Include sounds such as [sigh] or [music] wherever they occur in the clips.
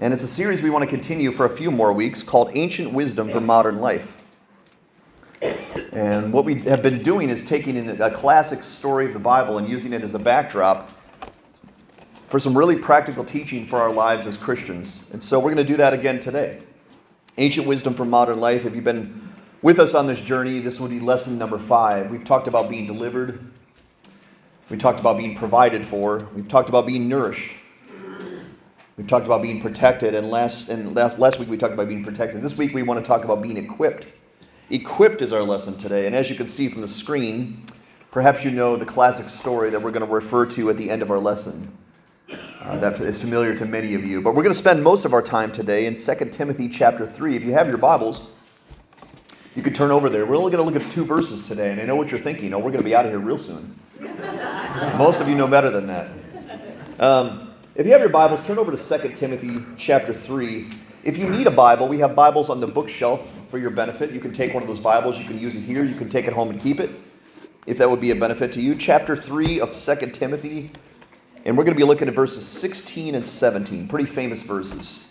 And it's a series we want to continue for a few more weeks called Ancient Wisdom for Modern Life. And what we have been doing is taking a classic story of the Bible and using it as a backdrop for some really practical teaching for our lives as Christians. And so we're going to do that again today. Ancient Wisdom for Modern Life. If you've been with us on this journey, this would be lesson number five. We've talked about being delivered, we talked about being provided for, we've talked about being nourished. We've talked about being protected, and last and last, last week we talked about being protected. This week we want to talk about being equipped. Equipped is our lesson today, and as you can see from the screen, perhaps you know the classic story that we're going to refer to at the end of our lesson. Uh, that is familiar to many of you. But we're going to spend most of our time today in 2 Timothy chapter 3. If you have your Bibles, you could turn over there. We're only going to look at two verses today, and I know what you're thinking. Oh, we're going to be out of here real soon. most of you know better than that. Um, if you have your Bibles, turn over to 2 Timothy chapter 3. If you need a Bible, we have Bibles on the bookshelf for your benefit. You can take one of those Bibles, you can use it here, you can take it home and keep it, if that would be a benefit to you. Chapter 3 of 2 Timothy, and we're going to be looking at verses 16 and 17, pretty famous verses.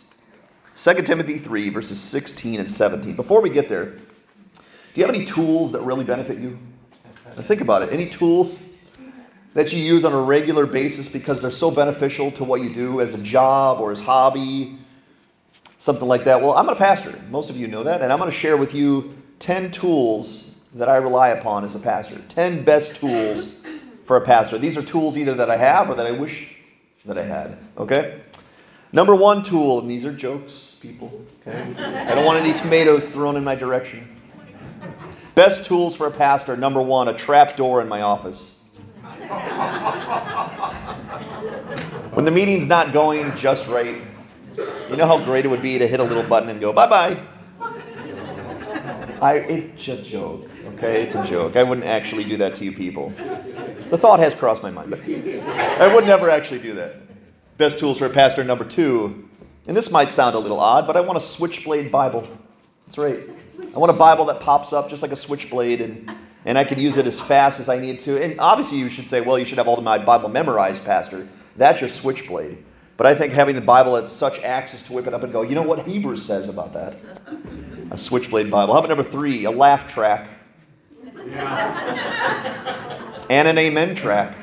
2 Timothy 3, verses 16 and 17. Before we get there, do you have any tools that really benefit you? Now think about it. Any tools that you use on a regular basis because they're so beneficial to what you do as a job or as hobby, something like that. Well, I'm a pastor. Most of you know that, and I'm going to share with you 10 tools that I rely upon as a pastor. 10 best tools for a pastor. These are tools either that I have or that I wish that I had. Okay? Number one tool, and these are jokes, people. Okay? I don't want any tomatoes thrown in my direction. Best tools for a pastor. Number one, a trap door in my office. When the meeting's not going just right, you know how great it would be to hit a little button and go, bye bye. It's a joke, okay? It's a joke. I wouldn't actually do that to you people. The thought has crossed my mind, but I would never actually do that. Best tools for a pastor number two, and this might sound a little odd, but I want a switchblade Bible. That's right. I want a Bible that pops up just like a switchblade and and I could use it as fast as I need to. And obviously, you should say, well, you should have all of my Bible memorized, Pastor. That's your switchblade. But I think having the Bible at such access to whip it up and go, you know what Hebrews says about that? A switchblade Bible. How about number three? A laugh track. Yeah. and an amen track.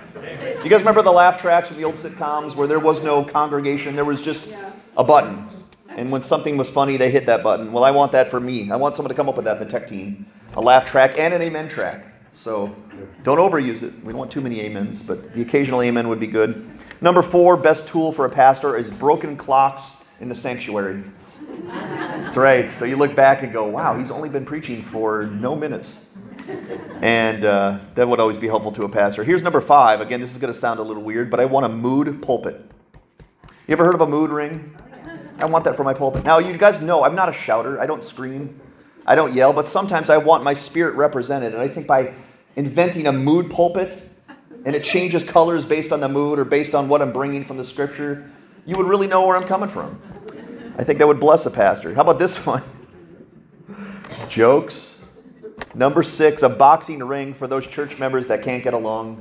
You guys remember the laugh tracks from the old sitcoms where there was no congregation? There was just a button. And when something was funny, they hit that button. Well, I want that for me. I want someone to come up with that in the tech team a laugh track and an amen track. So don't overuse it. We don't want too many amens, but the occasional amen would be good. Number four, best tool for a pastor is broken clocks in the sanctuary. That's right. So you look back and go, wow, he's only been preaching for no minutes. And uh, that would always be helpful to a pastor. Here's number five. Again, this is going to sound a little weird, but I want a mood pulpit. You ever heard of a mood ring? I want that for my pulpit. Now, you guys know I'm not a shouter, I don't scream. I don't yell, but sometimes I want my spirit represented. And I think by inventing a mood pulpit and it changes colors based on the mood or based on what I'm bringing from the scripture, you would really know where I'm coming from. I think that would bless a pastor. How about this [laughs] one? Jokes. Number six, a boxing ring for those church members that can't get along.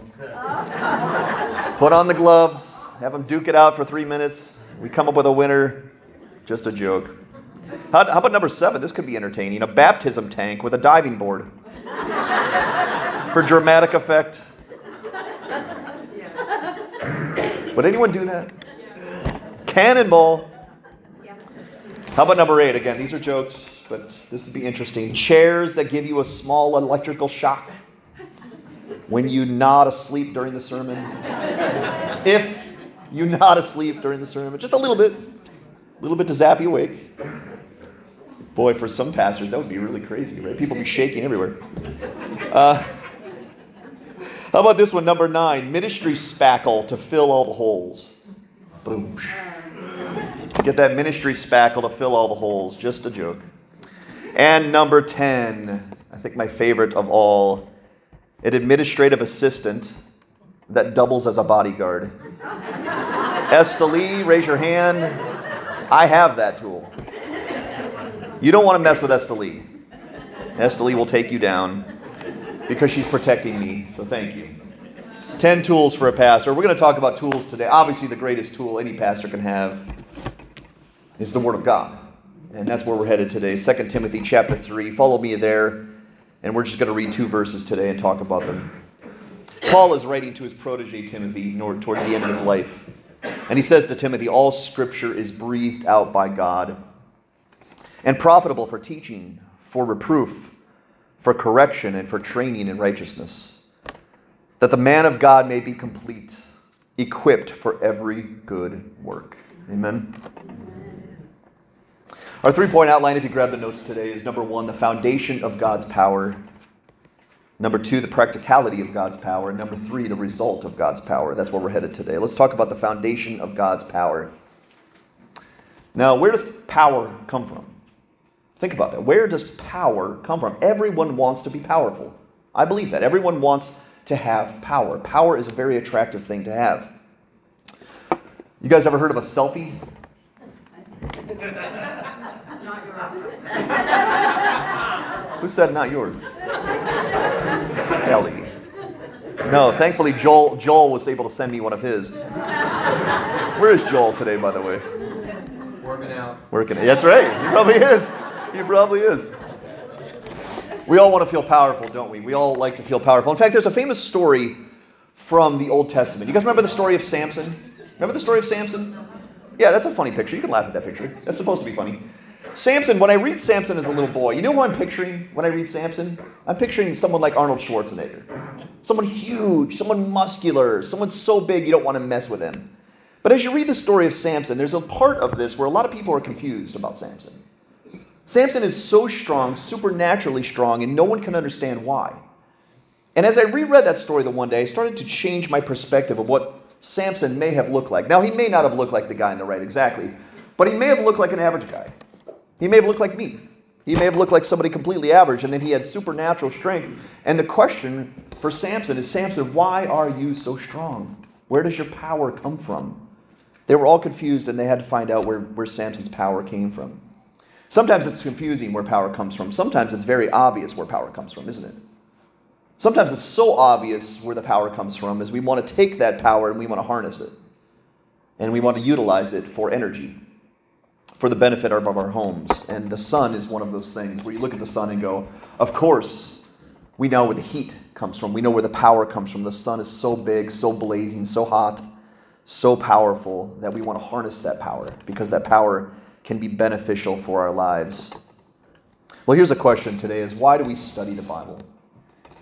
Put on the gloves, have them duke it out for three minutes. We come up with a winner. Just a joke. How, how, about number seven? This could be entertaining. A baptism tank with a diving board for dramatic effect. Would anyone do that? Cannonball. How about number eight? Again, these are jokes, but this would be interesting. Chairs that give you a small electrical shock when you nod asleep during the sermon. if you nod asleep during the sermon, just a little bit, little bit to zap you awake. Boy, for some pastors, that would be really crazy, right? People be shaking everywhere. Uh, how about this one, number nine? Ministry spackle to fill all the holes. Boom. Get that ministry spackle to fill all the holes. Just a joke. And number 10, I think my favorite of all, an administrative assistant that doubles as a bodyguard. Esther Lee, raise your hand. I have that tool. You don't want to mess with. Esther Lee will take you down because she's protecting me. So thank you. 10 tools for a pastor. We're going to talk about tools today. Obviously, the greatest tool any pastor can have is the Word of God. And that's where we're headed today. 2 Timothy chapter 3. Follow me there. And we're just going to read two verses today and talk about them. Paul is writing to his protege Timothy towards the end of his life. And he says to Timothy, All scripture is breathed out by God and profitable for teaching, for reproof, for correction, and for training in righteousness, that the man of God may be complete, equipped for every good work. Amen. Our three point outline, if you grab the notes today, is number one, the foundation of God's power. Number two, the practicality of God's power. And number three, the result of God's power. That's where we're headed today. Let's talk about the foundation of God's power. Now, where does power come from? Think about that. Where does power come from? Everyone wants to be powerful. I believe that. Everyone wants to have power. Power is a very attractive thing to have. You guys ever heard of a selfie? [laughs] Not yours. [laughs] Who said not yours? Ellie. No, thankfully Joel Joel was able to send me one of his. Where is Joel today, by the way? Working out. Working. That's right. He probably is. He probably is. We all want to feel powerful, don't we? We all like to feel powerful. In fact, there's a famous story from the Old Testament. You guys remember the story of Samson? Remember the story of Samson? Yeah, that's a funny picture. You can laugh at that picture. That's supposed to be funny. Samson, when I read Samson as a little boy, you know who I'm picturing when I read Samson? I'm picturing someone like Arnold Schwarzenegger. Someone huge, someone muscular, someone so big you don't want to mess with him. But as you read the story of Samson, there's a part of this where a lot of people are confused about Samson. Samson is so strong, supernaturally strong, and no one can understand why. And as I reread that story the one day, I started to change my perspective of what Samson may have looked like. Now, he may not have looked like the guy in the right exactly, but he may have looked like an average guy. He may have looked like me. He may have looked like somebody completely average, and then he had supernatural strength. And the question for Samson is Samson, why are you so strong? Where does your power come from? They were all confused, and they had to find out where, where Samson's power came from. Sometimes it's confusing where power comes from. Sometimes it's very obvious where power comes from, isn't it? Sometimes it's so obvious where the power comes from is we want to take that power and we want to harness it. And we want to utilize it for energy, for the benefit of our homes. And the sun is one of those things where you look at the sun and go, of course, we know where the heat comes from. We know where the power comes from. The sun is so big, so blazing, so hot, so powerful that we want to harness that power because that power can be beneficial for our lives. Well, here's a question today is why do we study the Bible?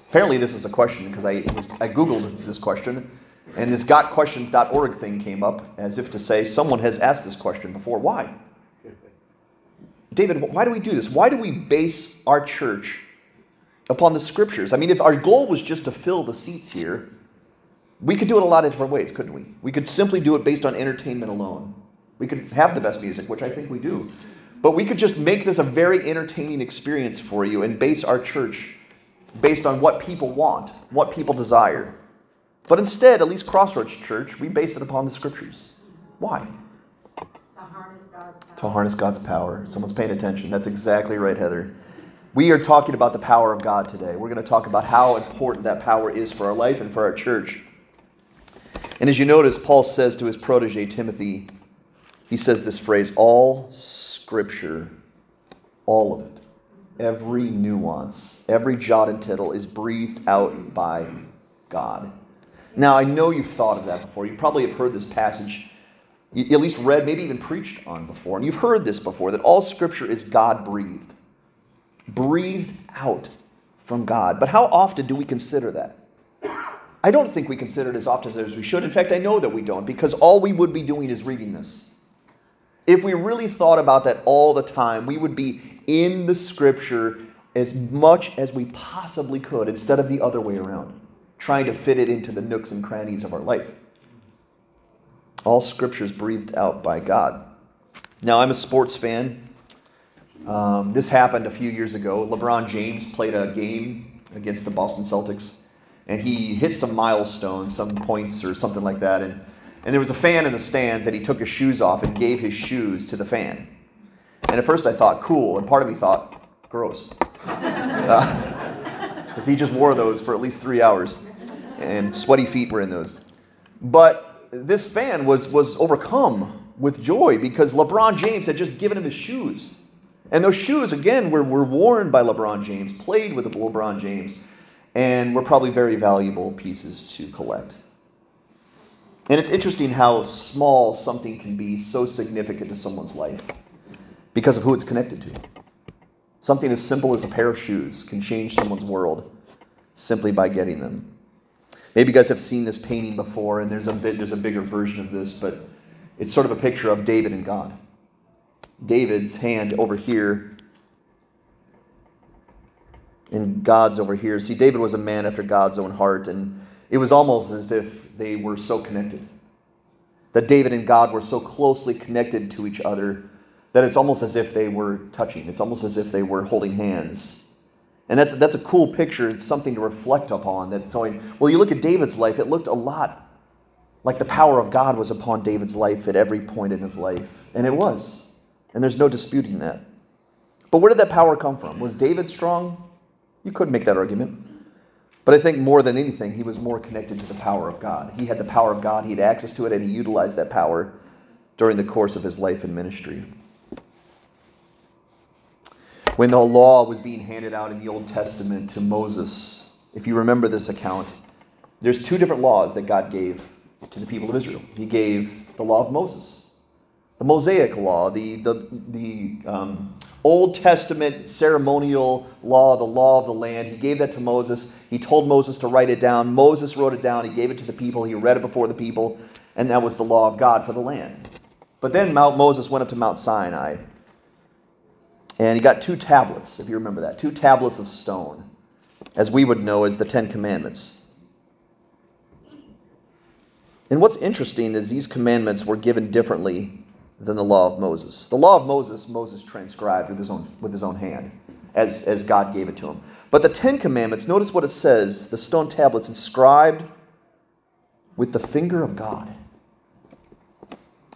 Apparently, this is a question because I, I Googled this question, and this gotquestions.org thing came up as if to say someone has asked this question before. Why? David, why do we do this? Why do we base our church upon the scriptures? I mean, if our goal was just to fill the seats here, we could do it a lot of different ways, couldn't we? We could simply do it based on entertainment alone. We could have the best music, which I think we do. But we could just make this a very entertaining experience for you and base our church based on what people want, what people desire. But instead, at least Crossroads Church, we base it upon the scriptures. Why? To harness God's power. Someone's paying attention. That's exactly right, Heather. We are talking about the power of God today. We're going to talk about how important that power is for our life and for our church. And as you notice, Paul says to his protege, Timothy, he says this phrase all scripture, all of it every nuance, every jot and tittle is breathed out by God. Now, I know you've thought of that before. You probably have heard this passage, at least read, maybe even preached on before. And you've heard this before that all scripture is God breathed, breathed out from God. But how often do we consider that? I don't think we consider it as often as we should. In fact, I know that we don't because all we would be doing is reading this. If we really thought about that all the time, we would be in the scripture as much as we possibly could instead of the other way around, trying to fit it into the nooks and crannies of our life. All scriptures breathed out by God. Now, I'm a sports fan. Um, this happened a few years ago. LeBron James played a game against the Boston Celtics, and he hit some milestones, some points or something like that. And, and there was a fan in the stands that he took his shoes off and gave his shoes to the fan. And at first I thought, cool. And part of me thought, gross. Because uh, [laughs] he just wore those for at least three hours. And sweaty feet were in those. But this fan was, was overcome with joy because LeBron James had just given him his shoes. And those shoes, again, were, were worn by LeBron James, played with LeBron James, and were probably very valuable pieces to collect. And it's interesting how small something can be so significant to someone's life because of who it's connected to. Something as simple as a pair of shoes can change someone's world simply by getting them. Maybe you guys have seen this painting before, and there's a bit, there's a bigger version of this, but it's sort of a picture of David and God. David's hand over here, and God's over here. See, David was a man after God's own heart, and it was almost as if they were so connected. That David and God were so closely connected to each other that it's almost as if they were touching. It's almost as if they were holding hands. And that's, that's a cool picture. It's something to reflect upon. That's going, well, you look at David's life, it looked a lot like the power of God was upon David's life at every point in his life. And it was. And there's no disputing that. But where did that power come from? Was David strong? You could make that argument. But I think more than anything, he was more connected to the power of God. He had the power of God, he had access to it, and he utilized that power during the course of his life and ministry. When the law was being handed out in the Old Testament to Moses, if you remember this account, there's two different laws that God gave to the people of Israel. He gave the law of Moses, the Mosaic law, the, the, the um, Old Testament ceremonial law, the law of the land. He gave that to Moses. He told Moses to write it down. Moses wrote it down. He gave it to the people. He read it before the people, and that was the law of God for the land. But then Mount Moses went up to Mount Sinai, and he got two tablets, if you remember that, two tablets of stone, as we would know as the Ten Commandments. And what's interesting is these commandments were given differently than the law of Moses. The law of Moses, Moses transcribed with his own, with his own hand as, as God gave it to him. But the Ten Commandments, notice what it says the stone tablets inscribed with the finger of God,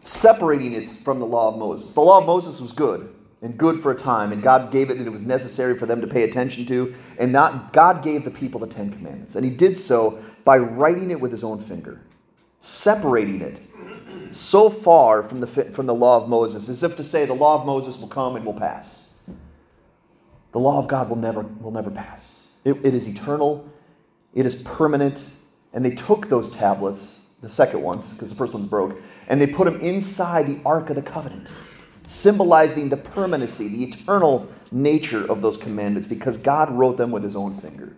separating it from the law of Moses. The law of Moses was good and good for a time, and God gave it, and it was necessary for them to pay attention to. And not God gave the people the Ten Commandments, and He did so by writing it with His own finger, separating it so far from the, from the law of Moses, as if to say the law of Moses will come and will pass. The law of God will never, will never pass. It, it is eternal, it is permanent. And they took those tablets, the second ones, because the first ones broke, and they put them inside the Ark of the Covenant, symbolizing the permanency, the eternal nature of those commandments, because God wrote them with his own finger.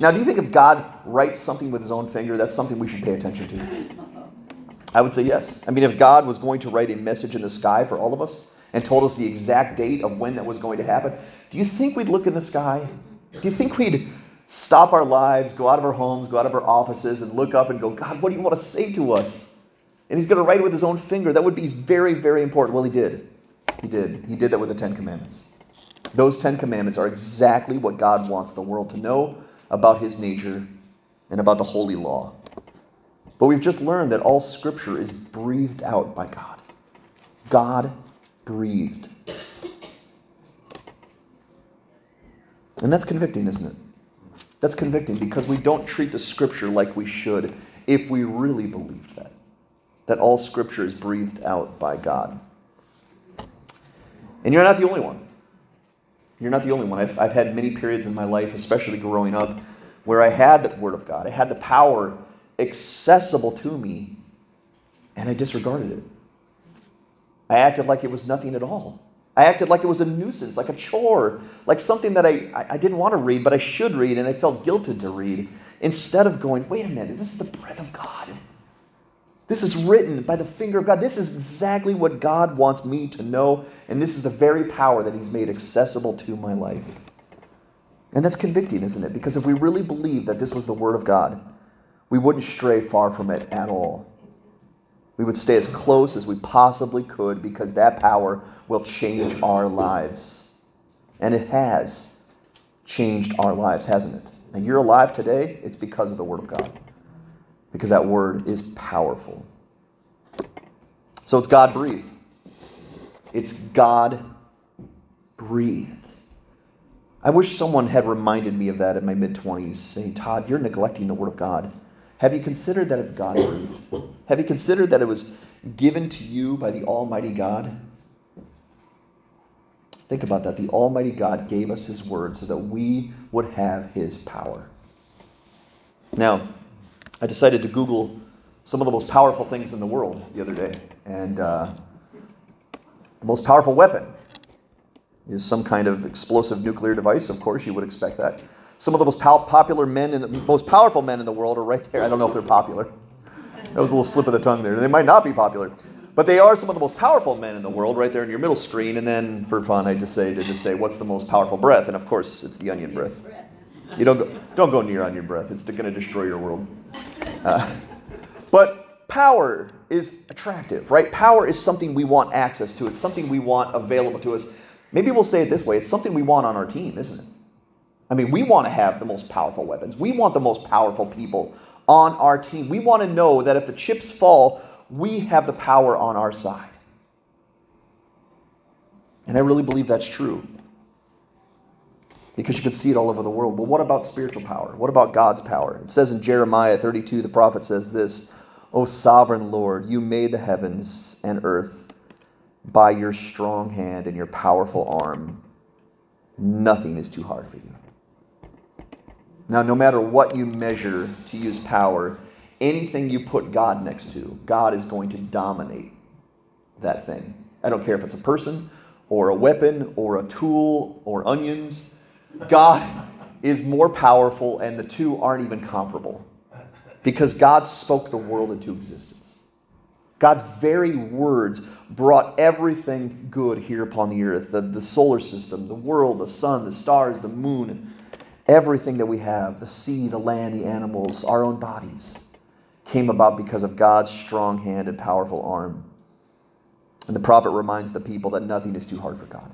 Now, do you think if God writes something with his own finger, that's something we should pay attention to? I would say yes. I mean, if God was going to write a message in the sky for all of us and told us the exact date of when that was going to happen, do you think we'd look in the sky? Do you think we'd stop our lives, go out of our homes, go out of our offices, and look up and go, God, what do you want to say to us? And he's going to write it with his own finger. That would be very, very important. Well, he did. He did. He did that with the Ten Commandments. Those Ten Commandments are exactly what God wants the world to know about his nature and about the holy law. But we've just learned that all scripture is breathed out by God. God breathed. And that's convicting, isn't it? That's convicting because we don't treat the scripture like we should if we really believed that. That all scripture is breathed out by God. And you're not the only one. You're not the only one. I've, I've had many periods in my life, especially growing up, where I had the Word of God. I had the power accessible to me, and I disregarded it. I acted like it was nothing at all. I acted like it was a nuisance, like a chore, like something that I, I didn't want to read, but I should read, and I felt guilted to read, instead of going, wait a minute, this is the breath of God. This is written by the finger of God. This is exactly what God wants me to know, and this is the very power that He's made accessible to my life. And that's convicting, isn't it? Because if we really believe that this was the Word of God, we wouldn't stray far from it at all. We would stay as close as we possibly could because that power will change our lives. And it has changed our lives, hasn't it? And you're alive today, it's because of the Word of God. Because that Word is powerful. So it's God breathed. It's God breathed. I wish someone had reminded me of that in my mid 20s, saying, Todd, you're neglecting the Word of God. Have you considered that it's God breathed? Have you considered that it was given to you by the Almighty God? Think about that. The Almighty God gave us His word so that we would have His power. Now, I decided to Google some of the most powerful things in the world the other day. And uh, the most powerful weapon is some kind of explosive nuclear device. Of course, you would expect that. Some of the most popular men and the most powerful men in the world are right there. I don't know if they're popular. That was a little slip of the tongue there. They might not be popular. But they are some of the most powerful men in the world, right there in your middle screen. And then, for fun, I just say to just say, "What's the most powerful breath?" And of course, it's the onion breath. You don't go, don't go near onion breath. It's going to destroy your world. Uh, but power is attractive, right? Power is something we want access to. It's something we want available to us. Maybe we'll say it this way: It's something we want on our team, isn't it? I mean, we want to have the most powerful weapons. We want the most powerful people on our team. We want to know that if the chips fall, we have the power on our side. And I really believe that's true. Because you can see it all over the world. But what about spiritual power? What about God's power? It says in Jeremiah 32, the prophet says this O sovereign Lord, you made the heavens and earth by your strong hand and your powerful arm. Nothing is too hard for you. Now, no matter what you measure to use power, anything you put God next to, God is going to dominate that thing. I don't care if it's a person or a weapon or a tool or onions. God is more powerful, and the two aren't even comparable because God spoke the world into existence. God's very words brought everything good here upon the earth the, the solar system, the world, the sun, the stars, the moon, everything that we have the sea, the land, the animals, our own bodies came about because of God's strong hand and powerful arm. And the prophet reminds the people that nothing is too hard for God.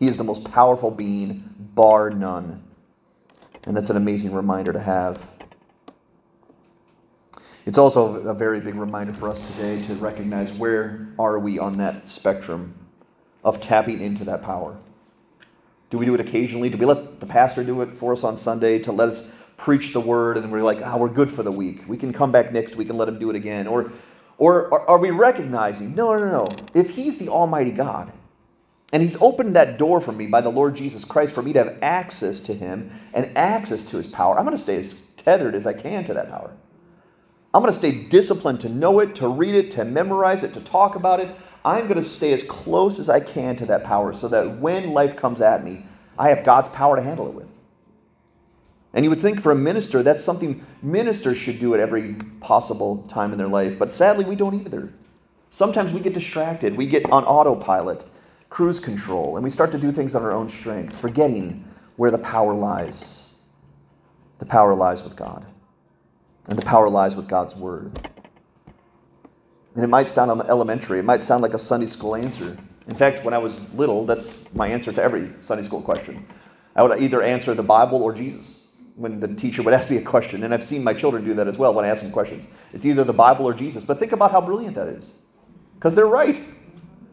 He is the most powerful being, bar none. And that's an amazing reminder to have. It's also a very big reminder for us today to recognize where are we on that spectrum of tapping into that power. Do we do it occasionally? Do we let the pastor do it for us on Sunday to let us preach the word and then we're like, ah, oh, we're good for the week. We can come back next week and let him do it again. Or, or are we recognizing, no, no, no. If he's the Almighty God and he's opened that door for me by the Lord Jesus Christ for me to have access to him and access to his power, I'm going to stay as tethered as I can to that power. I'm going to stay disciplined to know it, to read it, to memorize it, to talk about it. I'm going to stay as close as I can to that power so that when life comes at me, I have God's power to handle it with. And you would think for a minister, that's something ministers should do at every possible time in their life. But sadly, we don't either. Sometimes we get distracted. We get on autopilot, cruise control, and we start to do things on our own strength, forgetting where the power lies. The power lies with God, and the power lies with God's Word. And it might sound elementary, it might sound like a Sunday school answer. In fact, when I was little, that's my answer to every Sunday school question. I would either answer the Bible or Jesus when the teacher would [laughs] ask me a question, and I've seen my children do that as well when I ask them questions. It's either the Bible or Jesus. But think about how brilliant that is. Because they're right.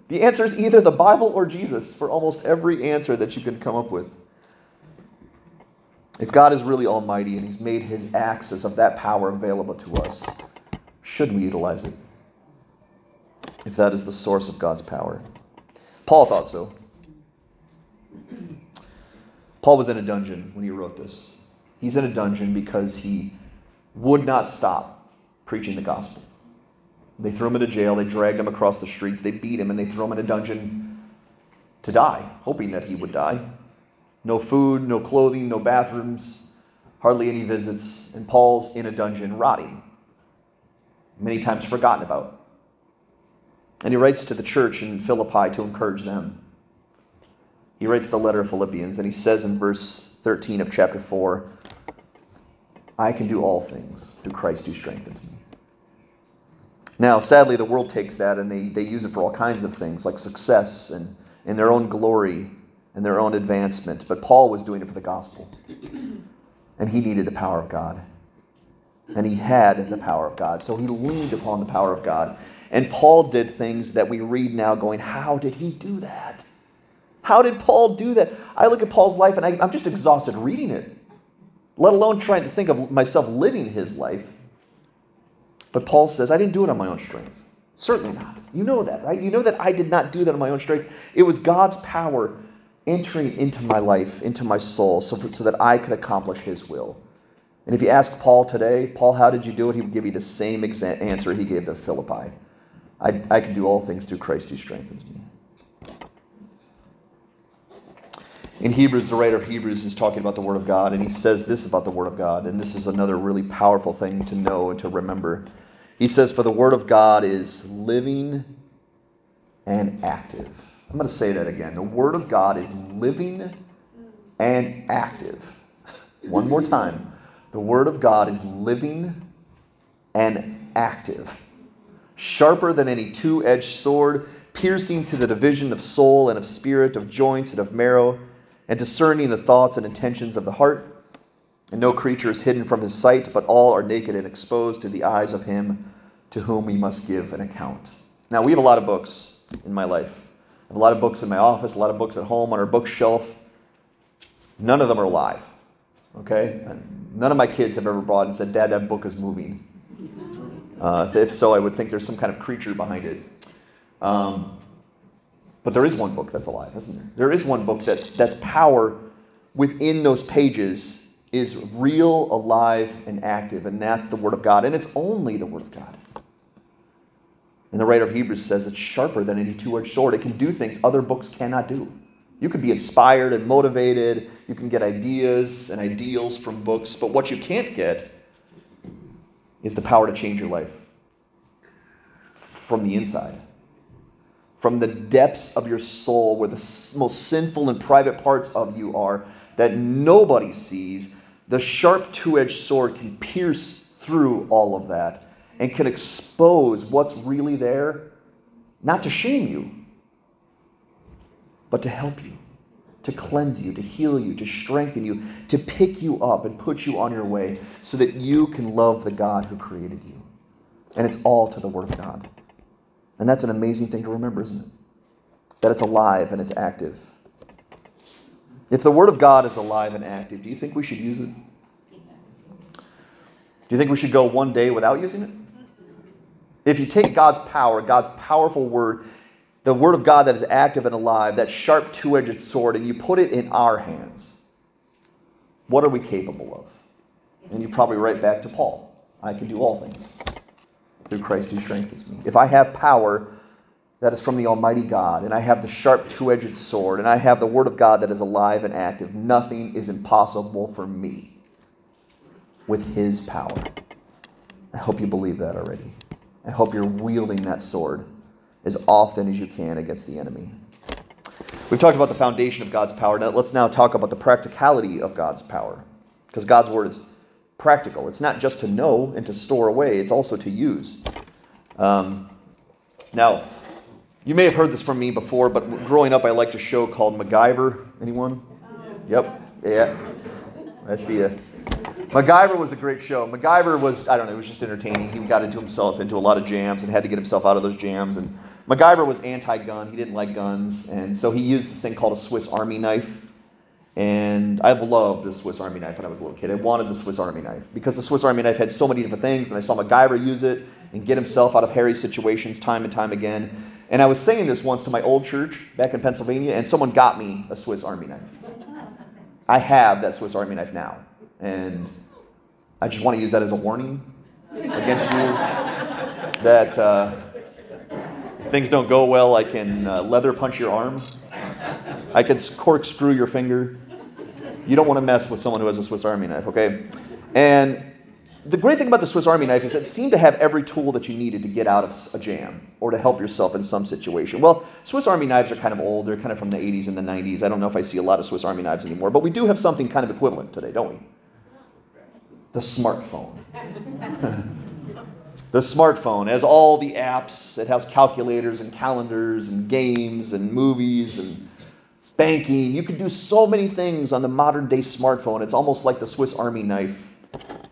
The answer is either the Bible or Jesus for almost every answer that you can come up with. If God is really almighty and He's made His access of that power available to us, should we utilize it? If that is the source of God's power. Paul thought so. Paul was in a dungeon when he wrote this. He's in a dungeon because he would not stop preaching the gospel. They threw him into jail, they dragged him across the streets, they beat him, and they threw him in a dungeon to die, hoping that he would die. No food, no clothing, no bathrooms, hardly any visits, and Paul's in a dungeon rotting, many times forgotten about. And he writes to the church in Philippi to encourage them. He writes the letter of Philippians, and he says in verse 13 of chapter 4 I can do all things through Christ who strengthens me. Now, sadly, the world takes that and they, they use it for all kinds of things, like success and, and their own glory and their own advancement. But Paul was doing it for the gospel. And he needed the power of God. And he had the power of God. So he leaned upon the power of God. And Paul did things that we read now going, How did he do that? How did Paul do that? I look at Paul's life and I, I'm just exhausted reading it let alone trying to think of myself living his life. But Paul says, I didn't do it on my own strength. Certainly not. You know that, right? You know that I did not do that on my own strength. It was God's power entering into my life, into my soul, so, so that I could accomplish His will. And if you ask Paul today, Paul, how did you do it? He would give you the same exa- answer he gave to Philippi. I, I can do all things through Christ who strengthens me. In Hebrews, the writer of Hebrews is talking about the Word of God, and he says this about the Word of God, and this is another really powerful thing to know and to remember. He says, For the Word of God is living and active. I'm going to say that again. The Word of God is living and active. [laughs] One more time. The Word of God is living and active, sharper than any two edged sword, piercing to the division of soul and of spirit, of joints and of marrow, and discerning the thoughts and intentions of the heart. And no creature is hidden from his sight, but all are naked and exposed to the eyes of him to whom we must give an account. Now, we have a lot of books in my life. I have a lot of books in my office, a lot of books at home on our bookshelf. None of them are alive. Okay? None of my kids have ever brought and said, Dad, that book is moving. Uh, if so, I would think there's some kind of creature behind it. Um, but there is one book that's alive, isn't there? There is one book that's, that's power within those pages is real, alive, and active, and that's the Word of God. And it's only the Word of God. And the writer of Hebrews says it's sharper than any two edged sword. It can do things other books cannot do. You can be inspired and motivated. You can get ideas and ideals from books. But what you can't get is the power to change your life from the inside. From the depths of your soul, where the most sinful and private parts of you are, that nobody sees, the sharp two edged sword can pierce through all of that and can expose what's really there, not to shame you, but to help you, to cleanse you, to heal you, to strengthen you, to pick you up and put you on your way so that you can love the God who created you. And it's all to the Word of God. And that's an amazing thing to remember, isn't it? That it's alive and it's active. If the Word of God is alive and active, do you think we should use it? Do you think we should go one day without using it? If you take God's power, God's powerful Word, the Word of God that is active and alive, that sharp two edged sword, and you put it in our hands, what are we capable of? And you probably write back to Paul I can do all things through Christ who strengthens me. If I have power that is from the Almighty God, and I have the sharp two edged sword, and I have the Word of God that is alive and active, nothing is impossible for me with His power. I hope you believe that already. I hope you're wielding that sword as often as you can against the enemy. We've talked about the foundation of God's power. Now let's now talk about the practicality of God's power. Because God's word is practical. It's not just to know and to store away, it's also to use. Um, now, you may have heard this from me before, but growing up, I liked a show called MacGyver. Anyone? Yep. Yeah. I see you. MacGyver was a great show. MacGyver was, I don't know, it was just entertaining. He got into himself into a lot of jams and had to get himself out of those jams. And MacGyver was anti gun. He didn't like guns. And so he used this thing called a Swiss Army knife. And I loved the Swiss Army knife when I was a little kid. I wanted the Swiss Army knife because the Swiss Army knife had so many different things. And I saw MacGyver use it and get himself out of hairy situations time and time again. And I was saying this once to my old church back in Pennsylvania, and someone got me a Swiss Army knife. I have that Swiss Army knife now. And I just want to use that as a warning against you that uh, things don't go well, I can uh, leather punch your arm. I can corkscrew your finger. You don't want to mess with someone who has a Swiss Army knife, okay? And the great thing about the Swiss Army knife is it seemed to have every tool that you needed to get out of a jam or to help yourself in some situation. Well, Swiss Army knives are kind of old. They're kind of from the 80s and the 90s. I don't know if I see a lot of Swiss Army knives anymore, but we do have something kind of equivalent today, don't we? The smartphone. [laughs] the smartphone has all the apps. It has calculators and calendars and games and movies and banking. You can do so many things on the modern day smartphone. It's almost like the Swiss Army knife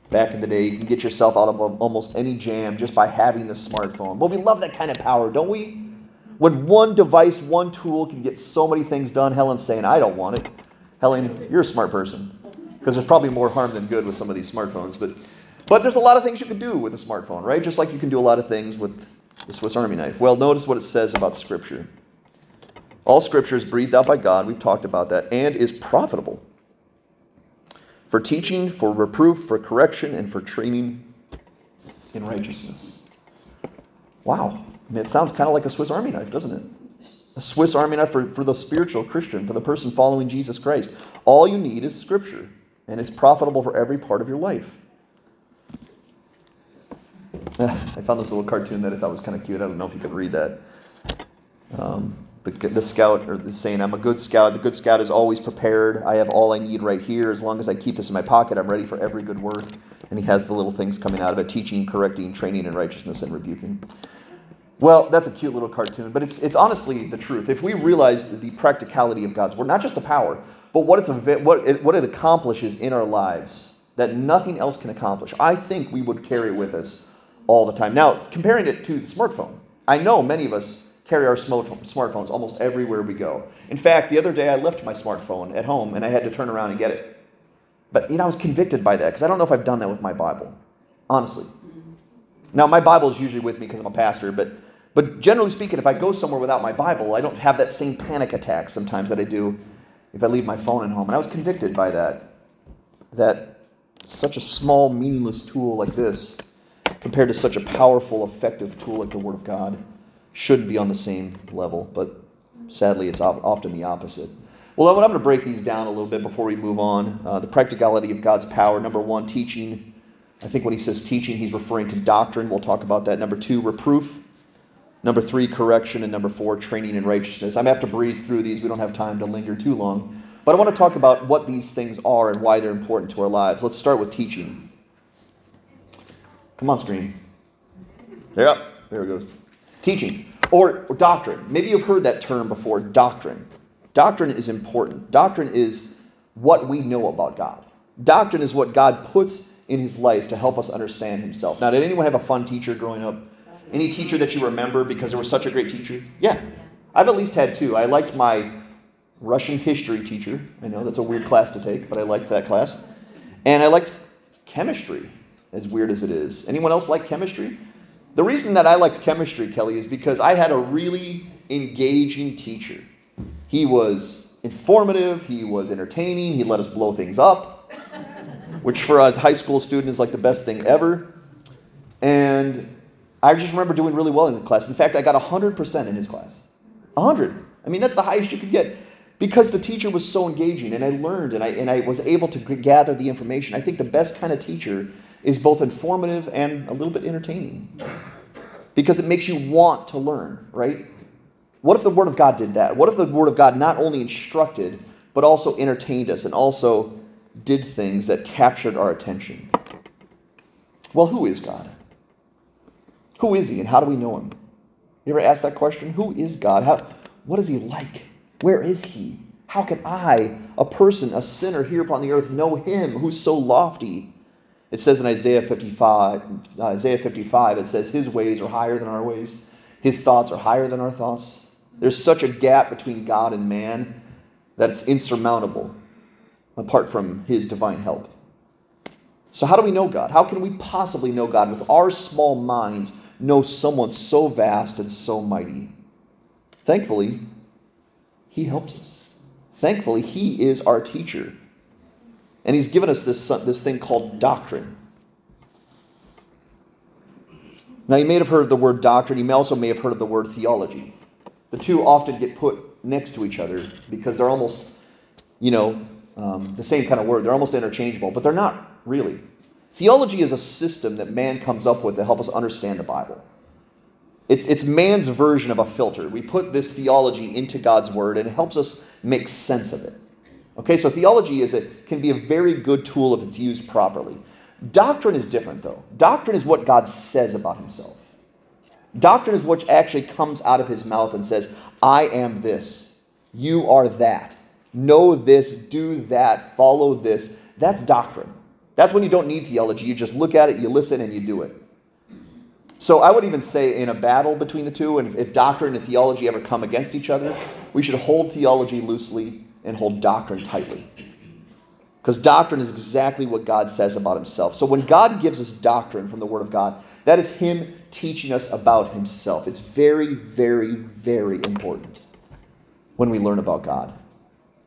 back in the day. You can get yourself out of almost any jam just by having the smartphone. Well, we love that kind of power, don't we? When one device, one tool can get so many things done, Helen's saying, I don't want it. Helen, you're a smart person. Because there's probably more harm than good with some of these smartphones. But, but there's a lot of things you can do with a smartphone, right? Just like you can do a lot of things with The Swiss Army knife. Well, notice what it says about Scripture. All Scripture is breathed out by God, we've talked about that, and is profitable for teaching, for reproof, for correction, and for training in righteousness. Wow. I mean, it sounds kind of like a Swiss Army knife, doesn't it? A Swiss Army knife for, for the spiritual Christian, for the person following Jesus Christ. All you need is Scripture, and it's profitable for every part of your life. I found this little cartoon that I thought was kind of cute. I don't know if you could read that. Um, the, the scout or the saying, I'm a good scout. The good scout is always prepared. I have all I need right here. As long as I keep this in my pocket, I'm ready for every good work. And he has the little things coming out of it teaching, correcting, training in righteousness, and rebuking. Well, that's a cute little cartoon, but it's, it's honestly the truth. If we realize the practicality of God's word, not just the power, but what, it's, what, it, what it accomplishes in our lives that nothing else can accomplish, I think we would carry it with us all the time. Now, comparing it to the smartphone, I know many of us carry our smartphones almost everywhere we go. In fact, the other day I left my smartphone at home and I had to turn around and get it. But you know, I was convicted by that because I don't know if I've done that with my Bible, honestly. Now, my Bible is usually with me because I'm a pastor, but but generally speaking, if I go somewhere without my Bible, I don't have that same panic attack sometimes that I do if I leave my phone at home. And I was convicted by that. That such a small, meaningless tool like this, compared to such a powerful, effective tool like the Word of God, should be on the same level. But sadly, it's often the opposite. Well, I'm going to break these down a little bit before we move on. Uh, the practicality of God's power. Number one, teaching. I think when he says teaching, he's referring to doctrine. We'll talk about that. Number two, reproof. Number three, correction. And number four, training in righteousness. I'm going to have to breeze through these. We don't have time to linger too long. But I want to talk about what these things are and why they're important to our lives. Let's start with teaching. Come on, screen. Yep, there it goes. Teaching or, or doctrine. Maybe you've heard that term before doctrine. Doctrine is important. Doctrine is what we know about God. Doctrine is what God puts in his life to help us understand himself. Now, did anyone have a fun teacher growing up? Any teacher that you remember because they was such a great teacher? Yeah. I've at least had two. I liked my Russian history teacher. I know that's a weird class to take, but I liked that class. And I liked chemistry, as weird as it is. Anyone else like chemistry? The reason that I liked chemistry, Kelly, is because I had a really engaging teacher. He was informative, he was entertaining, he let us blow things up, which for a high school student is like the best thing ever. And I just remember doing really well in the class. In fact, I got 100% in his class. 100. I mean, that's the highest you could get because the teacher was so engaging and I learned and I, and I was able to gather the information. I think the best kind of teacher is both informative and a little bit entertaining because it makes you want to learn, right? What if the Word of God did that? What if the Word of God not only instructed, but also entertained us and also did things that captured our attention? Well, who is God? Who is He and how do we know Him? You ever ask that question? Who is God? How, what is He like? Where is He? How can I, a person, a sinner here upon the earth, know Him who's so lofty? It says in Isaiah 55, uh, Isaiah 55, it says, His ways are higher than our ways, His thoughts are higher than our thoughts. There's such a gap between God and man that it's insurmountable apart from His divine help. So, how do we know God? How can we possibly know God with our small minds, know someone so vast and so mighty? Thankfully, He helps us. Thankfully, He is our teacher. And he's given us this, this thing called doctrine. Now, you may have heard of the word doctrine. You may also may have heard of the word theology. The two often get put next to each other because they're almost, you know, um, the same kind of word. They're almost interchangeable, but they're not really. Theology is a system that man comes up with to help us understand the Bible. It's, it's man's version of a filter. We put this theology into God's word and it helps us make sense of it. Okay, so theology is a, can be a very good tool if it's used properly. Doctrine is different, though. Doctrine is what God says about himself. Doctrine is what actually comes out of his mouth and says, I am this, you are that. Know this, do that, follow this. That's doctrine. That's when you don't need theology. You just look at it, you listen, and you do it. So I would even say in a battle between the two, and if doctrine and theology ever come against each other, we should hold theology loosely and hold doctrine tightly. Because doctrine is exactly what God says about himself. So when God gives us doctrine from the Word of God, that is Him teaching us about himself. It's very, very, very important when we learn about God.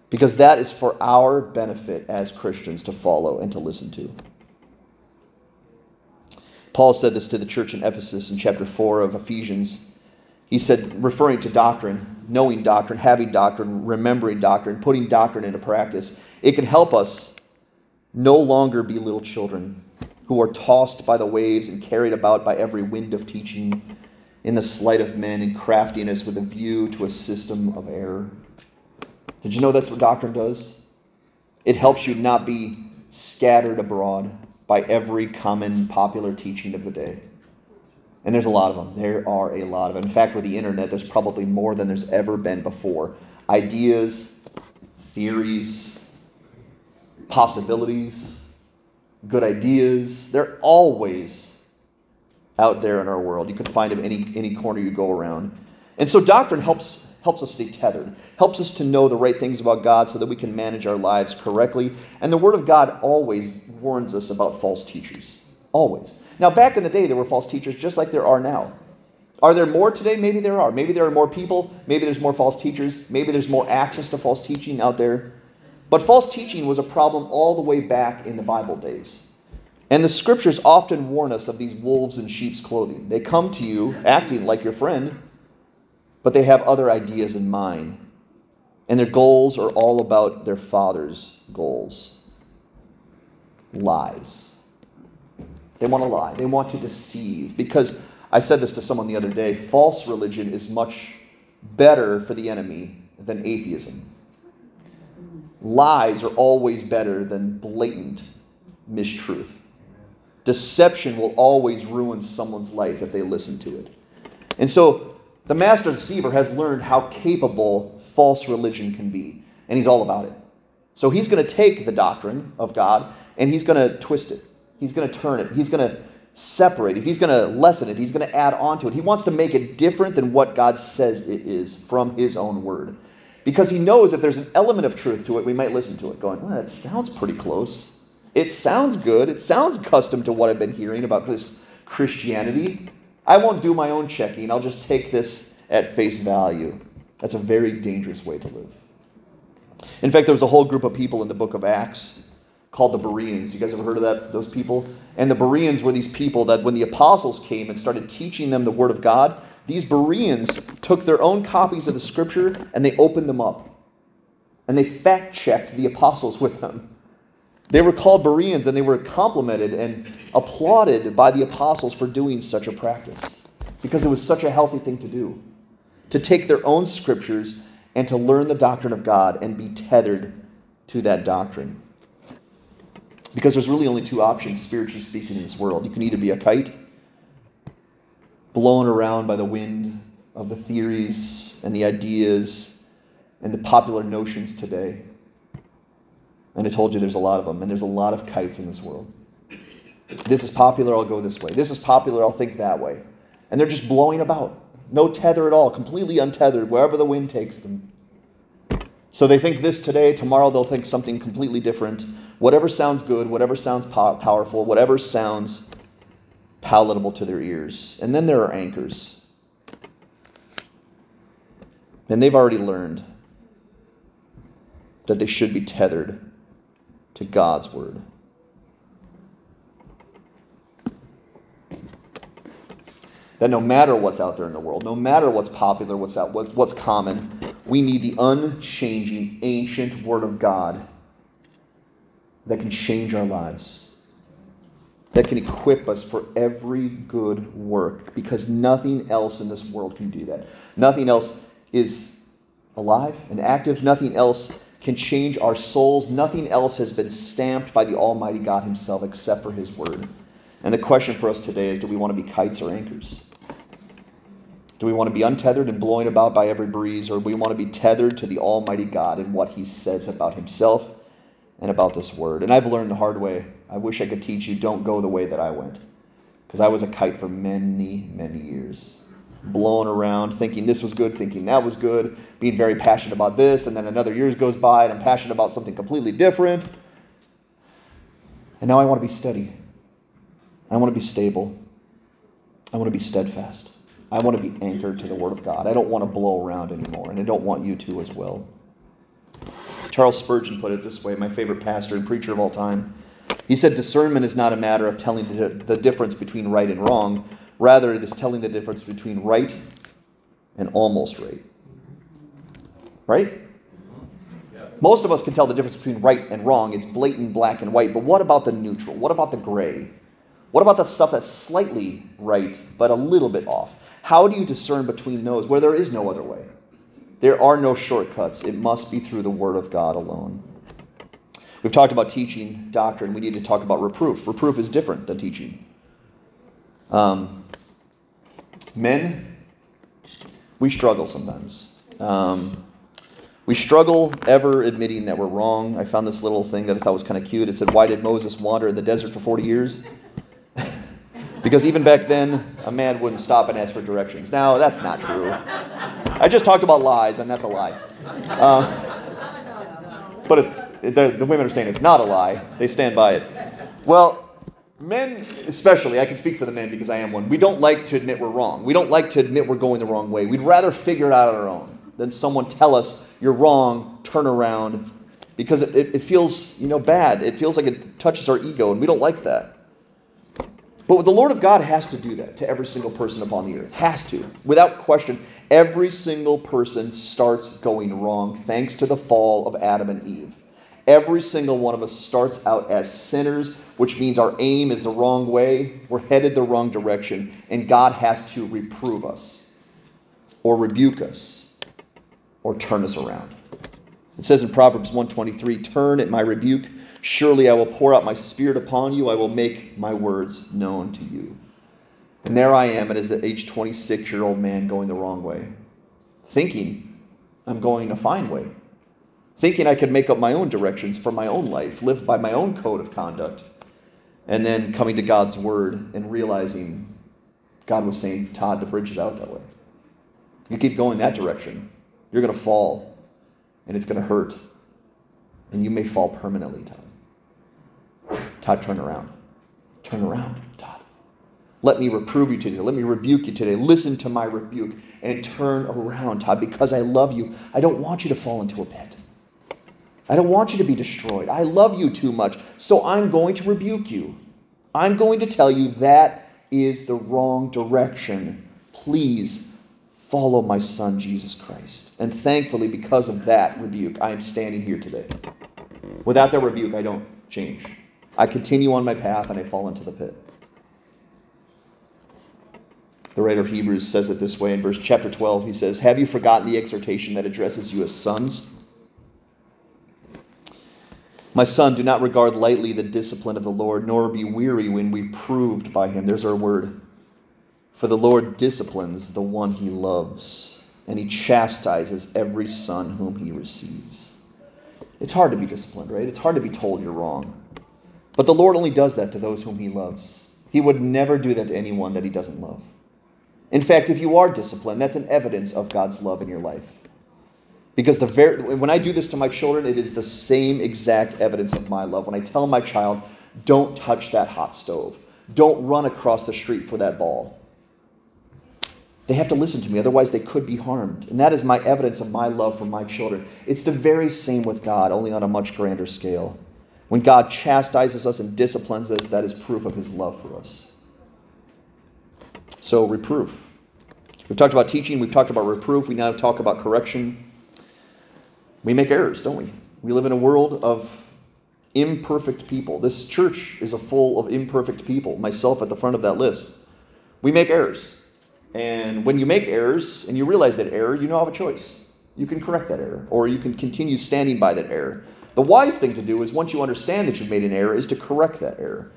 Because that is for our benefit as Christians to follow and to listen to. Paul said this to the church in Ephesus in chapter 4 of Ephesians. He said, referring to doctrine, knowing doctrine, having doctrine, remembering doctrine, putting doctrine into practice, it can help us no longer be little children who are tossed by the waves and carried about by every wind of teaching in the sleight of men and craftiness with a view to a system of error. Did you know that's what doctrine does? It helps you not be scattered abroad by every common popular teaching of the day. And there's a lot of them. There are a lot of them. In fact, with the internet, there's probably more than there's ever been before. Ideas, theories, possibilities, good ideas, they're always out there in our world. You can find them any, any corner you go around. And so doctrine helps helps us stay tethered, helps us to know the right things about God so that we can manage our lives correctly. And the Word of God always warns us about false teachers. Always. Now, back in the day, there were false teachers just like there are now. Are there more today? Maybe there are. Maybe there are more people. Maybe there's more false teachers. Maybe there's more access to false teaching out there. But false teaching was a problem all the way back in the Bible days. And the scriptures often warn us of these wolves in sheep's clothing. They come to you acting like your friend, but they have other ideas in mind. And their goals are all about their father's goals lies. They want to lie, they want to deceive. Because I said this to someone the other day false religion is much better for the enemy than atheism. Lies are always better than blatant mistruth. Deception will always ruin someone's life if they listen to it. And so the master deceiver has learned how capable false religion can be, and he's all about it. So he's going to take the doctrine of God and he's going to twist it. He's going to turn it. He's going to separate it. He's going to lessen it. He's going to add on to it. He wants to make it different than what God says it is from his own word. Because he knows if there's an element of truth to it, we might listen to it going, well, that sounds pretty close. It sounds good. It sounds custom to what I've been hearing about this Christianity. I won't do my own checking. I'll just take this at face value. That's a very dangerous way to live. In fact, there was a whole group of people in the book of Acts called the Bereans. You guys ever heard of that? Those people? And the Bereans were these people that when the apostles came and started teaching them the word of God, these Bereans took their own copies of the scripture and they opened them up. And they fact checked the apostles with them. They were called Bereans and they were complimented and applauded by the apostles for doing such a practice because it was such a healthy thing to do. To take their own scriptures and to learn the doctrine of God and be tethered to that doctrine. Because there's really only two options, spiritually speaking, in this world. You can either be a kite, blown around by the wind of the theories and the ideas and the popular notions today and I told you there's a lot of them, and there's a lot of kites in this world. This is popular, I'll go this way. This is popular, I'll think that way. And they're just blowing about. No tether at all, completely untethered, wherever the wind takes them. So they think this today, tomorrow they'll think something completely different. Whatever sounds good, whatever sounds po- powerful, whatever sounds palatable to their ears. And then there are anchors. And they've already learned that they should be tethered to God's word. That no matter what's out there in the world, no matter what's popular, what's out, what's common, we need the unchanging, ancient word of God that can change our lives, that can equip us for every good work, because nothing else in this world can do that. Nothing else is alive and active. Nothing else can change our souls. Nothing else has been stamped by the Almighty God Himself except for His Word. And the question for us today is do we want to be kites or anchors? Do we want to be untethered and blowing about by every breeze, or do we want to be tethered to the Almighty God and what He says about Himself and about this Word? And I've learned the hard way. I wish I could teach you don't go the way that I went, because I was a kite for many, many years blown around, thinking this was good, thinking that was good, being very passionate about this, and then another year goes by and I'm passionate about something completely different. And now I want to be steady. I want to be stable. I want to be steadfast. I want to be anchored to the Word of God. I don't want to blow around anymore, and I don't want you to as well. Charles Spurgeon put it this way, my favorite pastor and preacher of all time. He said, Discernment is not a matter of telling the, the difference between right and wrong, rather, it is telling the difference between right and almost right. Right? Most of us can tell the difference between right and wrong. It's blatant black and white. But what about the neutral? What about the gray? What about the stuff that's slightly right, but a little bit off? How do you discern between those where there is no other way? There are no shortcuts. It must be through the Word of God alone. We've talked about teaching doctrine. We need to talk about reproof. Reproof is different than teaching. Um, men, we struggle sometimes. Um, we struggle ever admitting that we're wrong. I found this little thing that I thought was kind of cute. It said, Why did Moses wander in the desert for 40 years? Because even back then, a man wouldn't stop and ask for directions. Now, that's not true. I just talked about lies, and that's a lie. Uh, but if, the women are saying it's not a lie. They stand by it. Well, men, especially, I can speak for the men because I am one. We don't like to admit we're wrong. We don't like to admit we're going the wrong way. We'd rather figure it out on our own than someone tell us you're wrong, turn around, because it, it, feels, you know, bad. It feels like it touches our ego, and we don't like that. But the Lord of God has to do that to every single person upon the earth. Has to. Without question, every single person starts going wrong thanks to the fall of Adam and Eve. Every single one of us starts out as sinners, which means our aim is the wrong way. We're headed the wrong direction, and God has to reprove us or rebuke us or turn us around. It says in Proverbs 123, "Turn at my rebuke, surely I will pour out my spirit upon you, I will make my words known to you." And there I am as an age 26 year old man going the wrong way, thinking I'm going a fine way thinking I could make up my own directions for my own life, live by my own code of conduct, and then coming to God's word and realizing God was saying, Todd, the bridge is out that way. You keep going that direction, you're going to fall, and it's going to hurt, and you may fall permanently, Todd. Todd, turn around. Turn around, Todd. Let me reprove you today. Let me rebuke you today. Listen to my rebuke and turn around, Todd, because I love you. I don't want you to fall into a pit. I don't want you to be destroyed. I love you too much. So I'm going to rebuke you. I'm going to tell you that is the wrong direction. Please follow my son, Jesus Christ. And thankfully, because of that rebuke, I am standing here today. Without that rebuke, I don't change. I continue on my path and I fall into the pit. The writer of Hebrews says it this way in verse chapter 12. He says, Have you forgotten the exhortation that addresses you as sons? My son, do not regard lightly the discipline of the Lord, nor be weary when we proved by him. There's our word. For the Lord disciplines the one he loves, and he chastises every son whom he receives. It's hard to be disciplined, right? It's hard to be told you're wrong. But the Lord only does that to those whom he loves. He would never do that to anyone that he doesn't love. In fact, if you are disciplined, that's an evidence of God's love in your life. Because the very, when I do this to my children, it is the same exact evidence of my love. When I tell my child, don't touch that hot stove, don't run across the street for that ball. They have to listen to me, otherwise, they could be harmed. And that is my evidence of my love for my children. It's the very same with God, only on a much grander scale. When God chastises us and disciplines us, that is proof of his love for us. So, reproof. We've talked about teaching, we've talked about reproof, we now talk about correction. We make errors, don't we? We live in a world of imperfect people. This church is a full of imperfect people, myself at the front of that list. We make errors. And when you make errors and you realize that error, you now have a choice. You can correct that error, or you can continue standing by that error. The wise thing to do is once you understand that you've made an error, is to correct that error.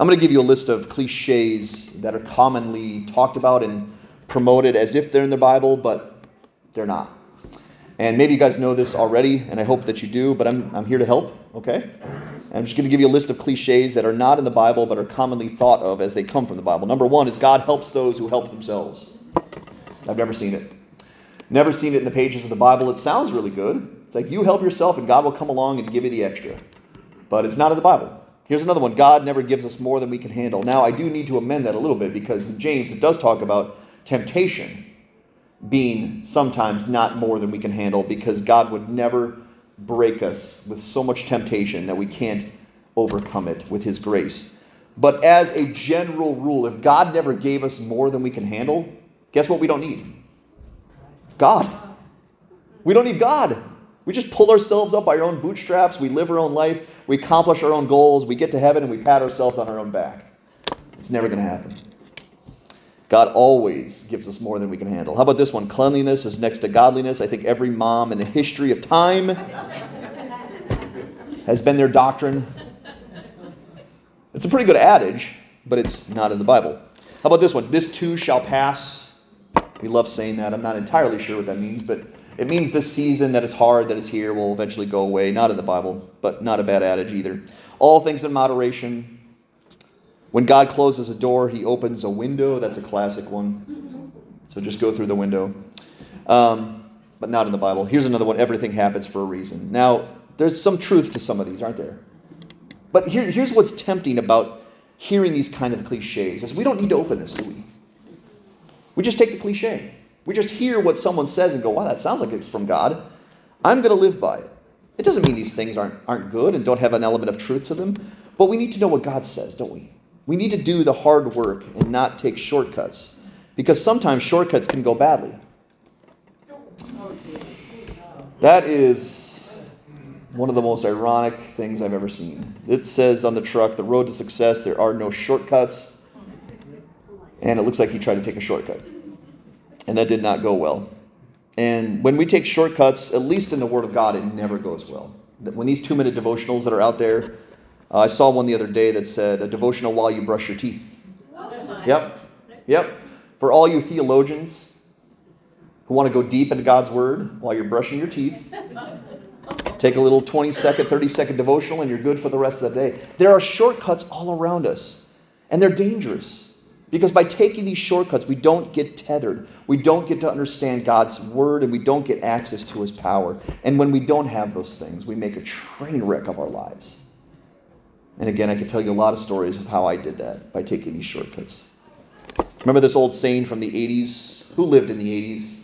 I'm going to give you a list of cliches that are commonly talked about and promoted as if they're in the Bible, but they're not. And maybe you guys know this already, and I hope that you do, but I'm, I'm here to help, okay? I'm just going to give you a list of cliches that are not in the Bible but are commonly thought of as they come from the Bible. Number one is God helps those who help themselves. I've never seen it. Never seen it in the pages of the Bible. It sounds really good. It's like you help yourself and God will come along and give you the extra. But it's not in the Bible. Here's another one God never gives us more than we can handle. Now, I do need to amend that a little bit because in James it does talk about temptation being sometimes not more than we can handle because God would never break us with so much temptation that we can't overcome it with His grace. But as a general rule, if God never gave us more than we can handle, guess what we don't need? God. We don't need God. We just pull ourselves up by our own bootstraps. We live our own life. We accomplish our own goals. We get to heaven and we pat ourselves on our own back. It's never going to happen. God always gives us more than we can handle. How about this one? Cleanliness is next to godliness. I think every mom in the history of time has been their doctrine. It's a pretty good adage, but it's not in the Bible. How about this one? This too shall pass. We love saying that. I'm not entirely sure what that means, but it means this season that is hard, that is here, will eventually go away. Not in the Bible, but not a bad adage either. All things in moderation. When God closes a door, he opens a window. That's a classic one. So just go through the window. Um, but not in the Bible. Here's another one everything happens for a reason. Now, there's some truth to some of these, aren't there? But here, here's what's tempting about hearing these kind of cliches is we don't need to open this, do we? We just take the cliche. We just hear what someone says and go, wow, that sounds like it's from God. I'm going to live by it. It doesn't mean these things aren't, aren't good and don't have an element of truth to them, but we need to know what God says, don't we? We need to do the hard work and not take shortcuts because sometimes shortcuts can go badly. That is one of the most ironic things I've ever seen. It says on the truck, the road to success, there are no shortcuts. And it looks like he tried to take a shortcut. And that did not go well. And when we take shortcuts, at least in the Word of God, it never goes well. When these two minute devotionals that are out there, uh, I saw one the other day that said, a devotional while you brush your teeth. Yep. Yep. For all you theologians who want to go deep into God's Word while you're brushing your teeth, take a little 20 second, 30 second devotional, and you're good for the rest of the day. There are shortcuts all around us, and they're dangerous. Because by taking these shortcuts, we don't get tethered. We don't get to understand God's word and we don't get access to his power. And when we don't have those things, we make a train wreck of our lives. And again, I could tell you a lot of stories of how I did that by taking these shortcuts. Remember this old saying from the 80s? Who lived in the 80s?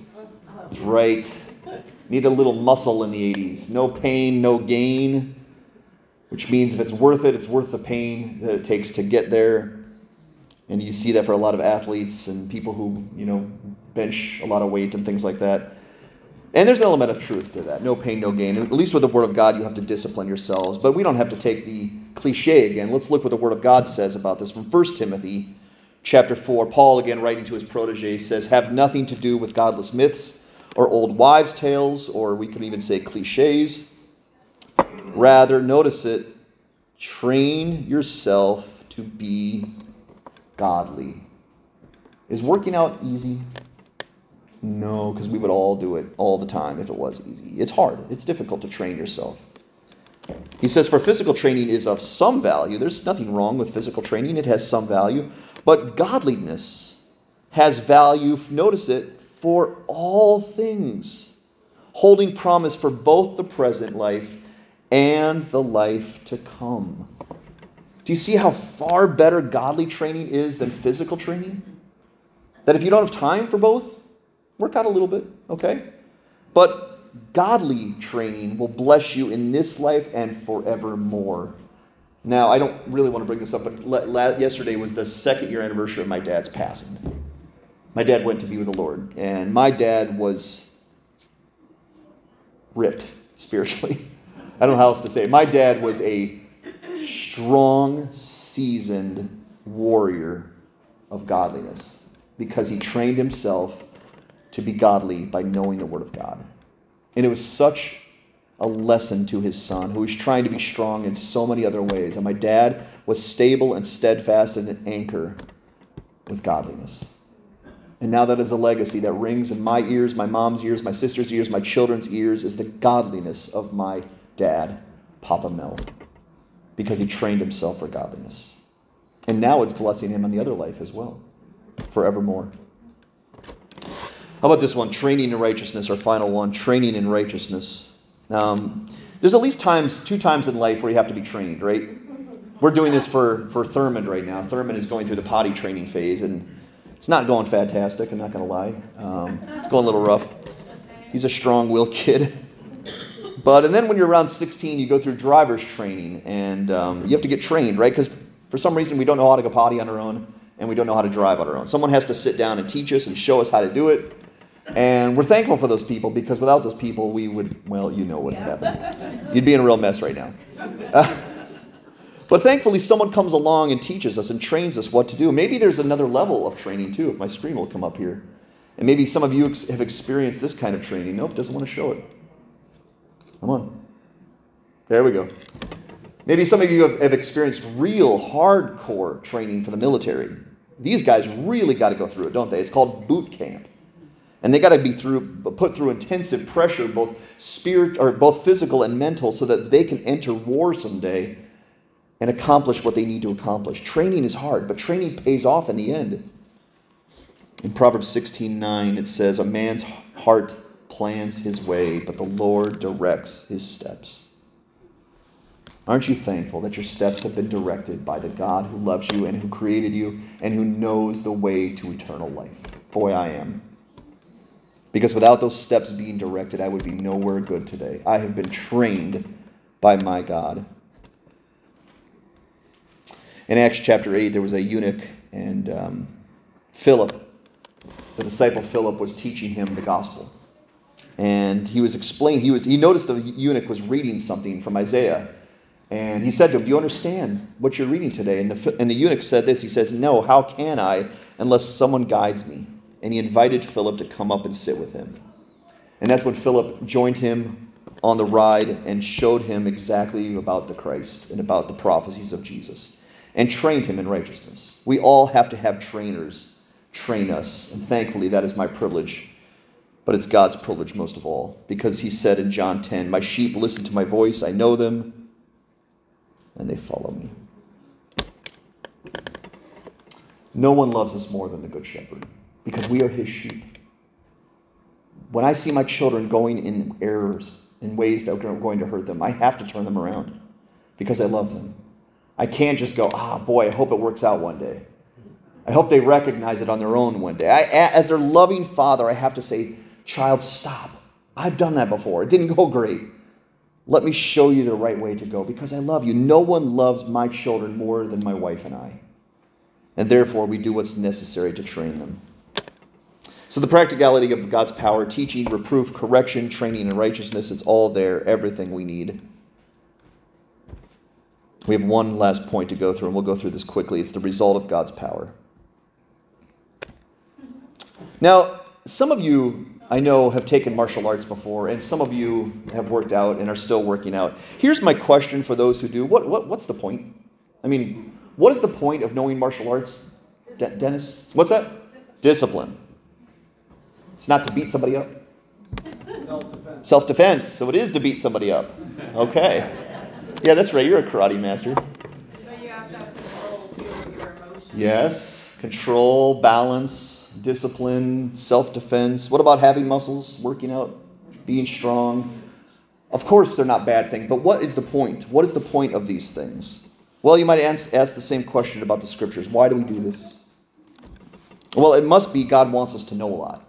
That's right. Need a little muscle in the 80s. No pain, no gain. Which means if it's worth it, it's worth the pain that it takes to get there. And you see that for a lot of athletes and people who, you know, bench a lot of weight and things like that. And there's an element of truth to that. No pain, no gain. At least with the Word of God, you have to discipline yourselves. But we don't have to take the cliche again. Let's look what the Word of God says about this from 1 Timothy chapter 4. Paul, again, writing to his protege, says, Have nothing to do with godless myths or old wives' tales, or we could even say cliches. Rather, notice it, train yourself to be godly. Is working out easy? No, because we would all do it all the time if it was easy. It's hard, it's difficult to train yourself. He says, for physical training is of some value. There's nothing wrong with physical training, it has some value. But godliness has value, notice it, for all things, holding promise for both the present life and the life to come. Do you see how far better godly training is than physical training? That if you don't have time for both, work out a little bit, okay? But godly training will bless you in this life and forevermore. Now, I don't really want to bring this up, but yesterday was the second year anniversary of my dad's passing. My dad went to be with the Lord, and my dad was ripped spiritually. [laughs] I don't know how else to say it. My dad was a strong, seasoned warrior of godliness because he trained himself to be godly by knowing the Word of God. And it was such a lesson to his son, who was trying to be strong in so many other ways. And my dad was stable and steadfast and an anchor with godliness. And now that is a legacy that rings in my ears, my mom's ears, my sister's ears, my children's ears, is the godliness of my dad, Papa Mel because he trained himself for godliness. And now it's blessing him in the other life as well, forevermore. How about this one? Training in righteousness, our final one. Training in righteousness. Um, there's at least times, two times in life where you have to be trained, right? We're doing this for, for Thurman right now. Thurman is going through the potty training phase, and it's not going fantastic, I'm not going to lie. Um, it's going a little rough. He's a strong willed kid. But, and then when you're around 16, you go through driver's training, and um, you have to get trained, right? Because for some reason, we don't know how to go potty on our own, and we don't know how to drive on our own. Someone has to sit down and teach us and show us how to do it. And we're thankful for those people because without those people, we would, well, you know what would happen. You'd be in a real mess right now. Uh, [laughs] but thankfully, someone comes along and teaches us and trains us what to do. Maybe there's another level of training too, if my screen will come up here. And maybe some of you ex- have experienced this kind of training. Nope, doesn't want to show it. Come on. There we go. Maybe some of you have, have experienced real hardcore training for the military. These guys really got to go through it, don't they? It's called boot camp. And they got to be through, put through intensive pressure, both spirit or both physical and mental, so that they can enter war someday and accomplish what they need to accomplish. Training is hard, but training pays off in the end. In Proverbs 16:9 it says, "A man's heart plans his way, but the Lord directs his steps." Aren't you thankful that your steps have been directed by the God who loves you and who created you and who knows the way to eternal life? Boy, I am. Because without those steps being directed, I would be nowhere good today. I have been trained by my God. In Acts chapter 8, there was a eunuch, and um, Philip, the disciple Philip, was teaching him the gospel. And he was explaining, he, was, he noticed the eunuch was reading something from Isaiah. And he said to him, Do you understand what you're reading today? And the, and the eunuch said this He says, No, how can I unless someone guides me? and he invited Philip to come up and sit with him. And that's when Philip joined him on the ride and showed him exactly about the Christ and about the prophecies of Jesus and trained him in righteousness. We all have to have trainers train us, and thankfully that is my privilege. But it's God's privilege most of all, because he said in John 10, My sheep listen to my voice, I know them, and they follow me. No one loves us more than the Good Shepherd because we are his sheep. When I see my children going in errors, in ways that are going to hurt them, I have to turn them around because I love them. I can't just go, ah, boy, I hope it works out one day. I hope they recognize it on their own one day. I, as their loving father, I have to say, child, stop. I've done that before. It didn't go great. Let me show you the right way to go because I love you. No one loves my children more than my wife and I. And therefore, we do what's necessary to train them. So, the practicality of God's power, teaching, reproof, correction, training, and righteousness, it's all there, everything we need. We have one last point to go through, and we'll go through this quickly. It's the result of God's power. Now, some of you, I know, have taken martial arts before, and some of you have worked out and are still working out. Here's my question for those who do what, what, What's the point? I mean, what is the point of knowing martial arts, De- Dennis? What's that? Discipline. Discipline. It's not to beat somebody up. Self-defense. Self-defense. So it is to beat somebody up. Okay. Yeah, that's right. You're a karate master. So you have to have control over your emotions. Yes. Control, balance, discipline, self-defense. What about having muscles, working out, being strong? Of course, they're not bad things, but what is the point? What is the point of these things? Well, you might ask, ask the same question about the scriptures. Why do we do this? Well, it must be God wants us to know a lot.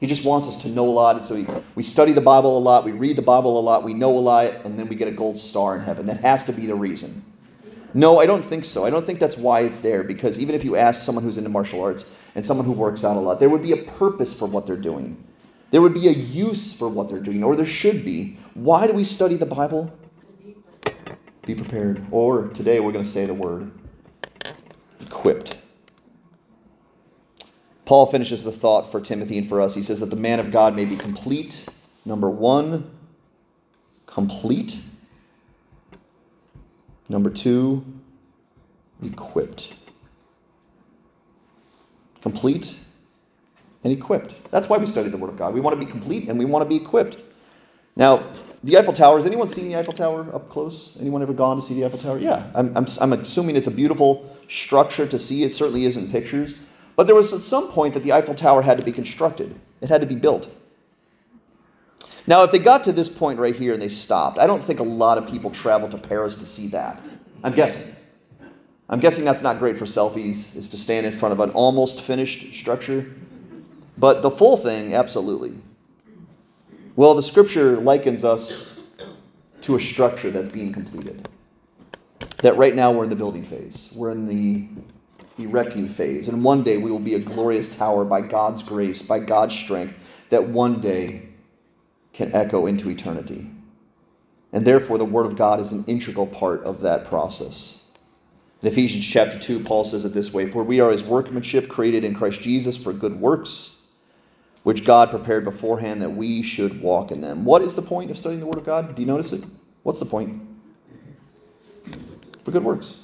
He just wants us to know a lot. And so we, we study the Bible a lot, we read the Bible a lot, we know a lot, and then we get a gold star in heaven. That has to be the reason. No, I don't think so. I don't think that's why it's there, because even if you ask someone who's into martial arts and someone who works out a lot, there would be a purpose for what they're doing. There would be a use for what they're doing, or there should be. Why do we study the Bible? Be prepared. Or today we're going to say the word equipped. Paul finishes the thought for Timothy and for us. He says that the man of God may be complete. Number one, complete. Number two, equipped. Complete and equipped. That's why we study the Word of God. We want to be complete and we want to be equipped. Now, the Eiffel Tower, has anyone seen the Eiffel Tower up close? Anyone ever gone to see the Eiffel Tower? Yeah, I'm, I'm, I'm assuming it's a beautiful structure to see. It certainly is in pictures. But there was at some point that the Eiffel Tower had to be constructed, it had to be built. Now, if they got to this point right here and they stopped, I don't think a lot of people travel to Paris to see that. I'm guessing. I'm guessing that's not great for selfies, is to stand in front of an almost finished structure. But the full thing, absolutely. Well, the scripture likens us to a structure that's being completed. That right now we're in the building phase, we're in the erecting phase. And one day we will be a glorious tower by God's grace, by God's strength, that one day can echo into eternity. And therefore, the Word of God is an integral part of that process. In Ephesians chapter 2, Paul says it this way For we are his workmanship created in Christ Jesus for good works, which God prepared beforehand that we should walk in them. What is the point of studying the Word of God? Do you notice it? What's the point? For good works.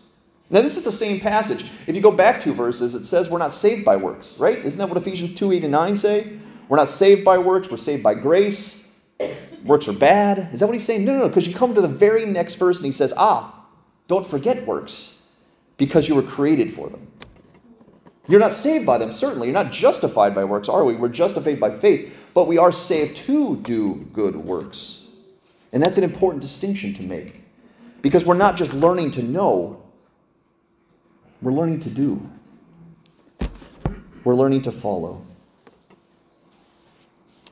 Now, this is the same passage. If you go back two verses, it says we're not saved by works, right? Isn't that what Ephesians 2 8 and 9 say? We're not saved by works, we're saved by grace. Works are bad. Is that what he's saying? No, no, no, because you come to the very next verse and he says, Ah, don't forget works, because you were created for them. You're not saved by them, certainly. You're not justified by works, are we? We're justified by faith, but we are saved to do good works. And that's an important distinction to make. Because we're not just learning to know, we're learning to do. We're learning to follow.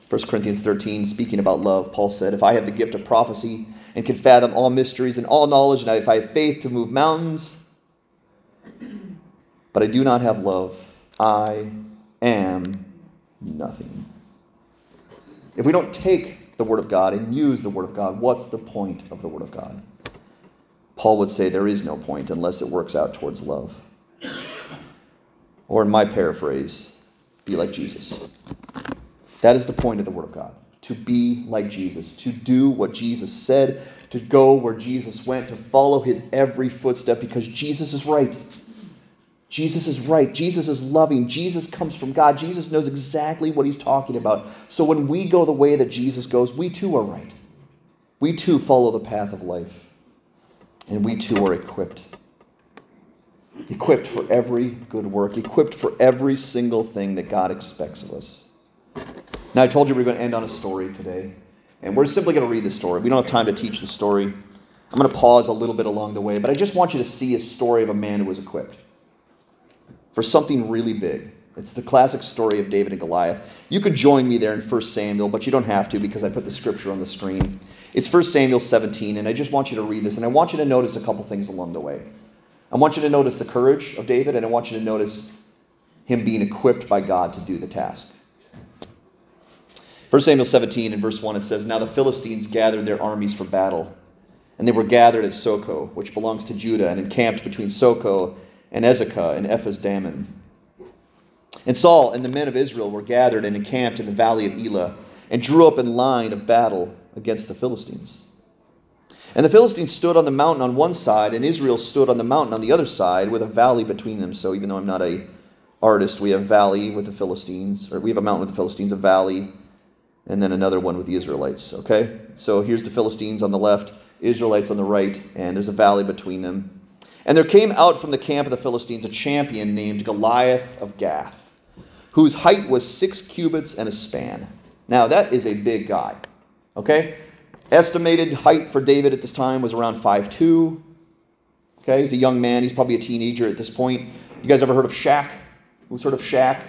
1 Corinthians 13, speaking about love, Paul said, If I have the gift of prophecy and can fathom all mysteries and all knowledge, and if I have faith to move mountains, but I do not have love, I am nothing. If we don't take the Word of God and use the Word of God, what's the point of the Word of God? Paul would say there is no point unless it works out towards love. Or, in my paraphrase, be like Jesus. That is the point of the Word of God to be like Jesus, to do what Jesus said, to go where Jesus went, to follow his every footstep because Jesus is right. Jesus is right. Jesus is loving. Jesus comes from God. Jesus knows exactly what he's talking about. So when we go the way that Jesus goes, we too are right. We too follow the path of life. And we too are equipped. Equipped for every good work, equipped for every single thing that God expects of us. Now, I told you we are going to end on a story today, and we're simply going to read the story. We don't have time to teach the story. I'm going to pause a little bit along the way, but I just want you to see a story of a man who was equipped for something really big. It's the classic story of David and Goliath. You could join me there in 1 Samuel, but you don't have to because I put the scripture on the screen. It's 1 Samuel 17, and I just want you to read this, and I want you to notice a couple things along the way. I want you to notice the courage of David, and I want you to notice him being equipped by God to do the task. 1 Samuel 17 in verse 1 it says, Now the Philistines gathered their armies for battle, and they were gathered at Socoh, which belongs to Judah, and encamped between Socoh and Azekah and Ephes Dammim. And Saul and the men of Israel were gathered and encamped in the valley of Elah, and drew up in line of battle against the Philistines. And the Philistines stood on the mountain on one side, and Israel stood on the mountain on the other side, with a valley between them. So even though I'm not a artist, we have valley with the Philistines, or we have a mountain with the Philistines, a valley and then another one with the Israelites. Okay? So here's the Philistines on the left, Israelites on the right, and there's a valley between them. And there came out from the camp of the Philistines a champion named Goliath of Gath, whose height was six cubits and a span. Now, that is a big guy. Okay? Estimated height for David at this time was around 5'2. Okay, he's a young man. He's probably a teenager at this point. You guys ever heard of Shaq? Who's heard of Shaq?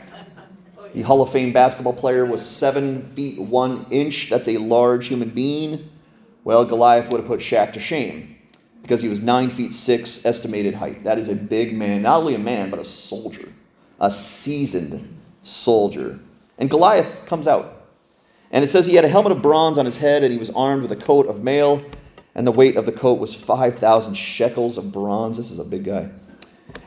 The Hall of Fame basketball player was seven feet one inch. That's a large human being. Well, Goliath would have put Shaq to shame because he was nine feet six estimated height. That is a big man, not only a man, but a soldier, a seasoned soldier. And Goliath comes out. And it says he had a helmet of bronze on his head and he was armed with a coat of mail. And the weight of the coat was 5,000 shekels of bronze. This is a big guy.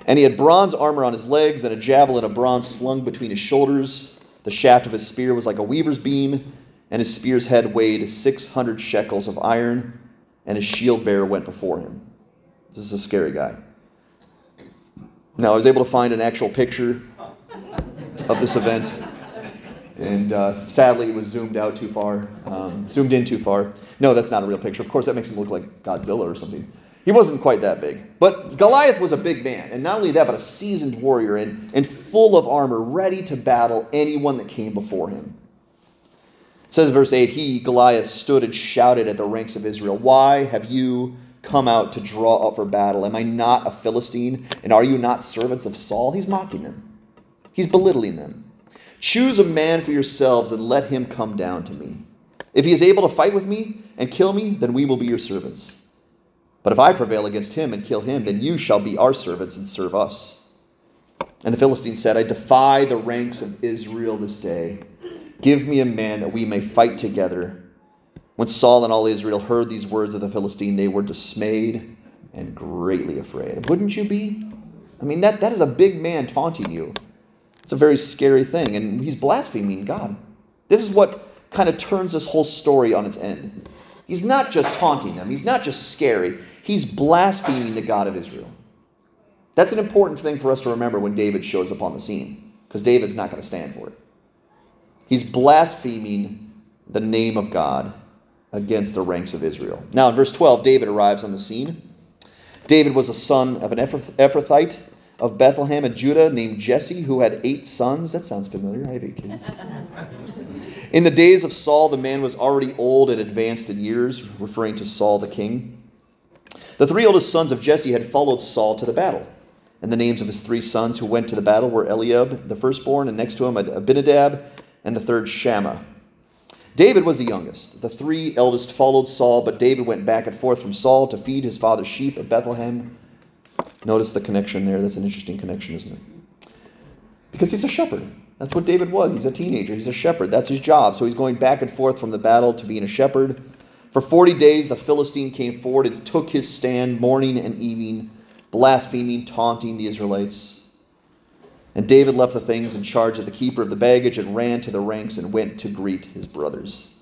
And he had bronze armor on his legs and a javelin of bronze slung between his shoulders. The shaft of his spear was like a weaver's beam, and his spear's head weighed 600 shekels of iron, and his shield bearer went before him. This is a scary guy. Now, I was able to find an actual picture of this event, and uh, sadly, it was zoomed out too far, um, zoomed in too far. No, that's not a real picture. Of course, that makes him look like Godzilla or something. He wasn't quite that big. But Goliath was a big man. And not only that, but a seasoned warrior and, and full of armor, ready to battle anyone that came before him. It says in verse 8 He, Goliath, stood and shouted at the ranks of Israel, Why have you come out to draw up for battle? Am I not a Philistine? And are you not servants of Saul? He's mocking them, he's belittling them. Choose a man for yourselves and let him come down to me. If he is able to fight with me and kill me, then we will be your servants. But if I prevail against him and kill him, then you shall be our servants and serve us. And the Philistine said, I defy the ranks of Israel this day. Give me a man that we may fight together. When Saul and all Israel heard these words of the Philistine, they were dismayed and greatly afraid. Wouldn't you be? I mean, that, that is a big man taunting you. It's a very scary thing, and he's blaspheming God. This is what kind of turns this whole story on its end. He's not just taunting them, he's not just scary, he's blaspheming the God of Israel. That's an important thing for us to remember when David shows up on the scene, because David's not going to stand for it. He's blaspheming the name of God against the ranks of Israel. Now, in verse 12, David arrives on the scene. David was a son of an Ephrathite of Bethlehem in Judah named Jesse, who had eight sons. That sounds familiar. I have eight kids. in the days of Saul, the man was already old and advanced in years, referring to Saul the king. The three oldest sons of Jesse had followed Saul to the battle. And the names of his three sons who went to the battle were Eliab, the firstborn, and next to him Abinadab, and the third Shammah. David was the youngest. The three eldest followed Saul, but David went back and forth from Saul to feed his father's sheep at Bethlehem. Notice the connection there. That's an interesting connection, isn't it? Because he's a shepherd. That's what David was. He's a teenager. He's a shepherd. That's his job. So he's going back and forth from the battle to being a shepherd. For 40 days, the Philistine came forward and took his stand morning and evening, blaspheming, taunting the Israelites. And David left the things in charge of the keeper of the baggage and ran to the ranks and went to greet his brothers.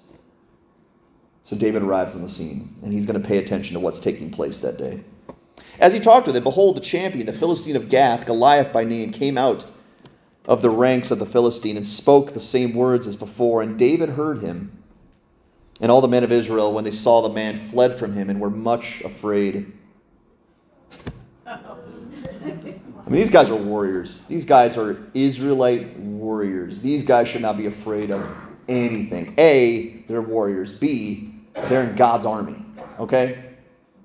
So David arrives on the scene, and he's going to pay attention to what's taking place that day. As he talked with him, behold, the champion, the Philistine of Gath, Goliath by name, came out of the ranks of the Philistine and spoke the same words as before. And David heard him. And all the men of Israel, when they saw the man, fled from him and were much afraid. I mean, these guys are warriors. These guys are Israelite warriors. These guys should not be afraid of anything. A, they're warriors. B, they're in God's army. Okay?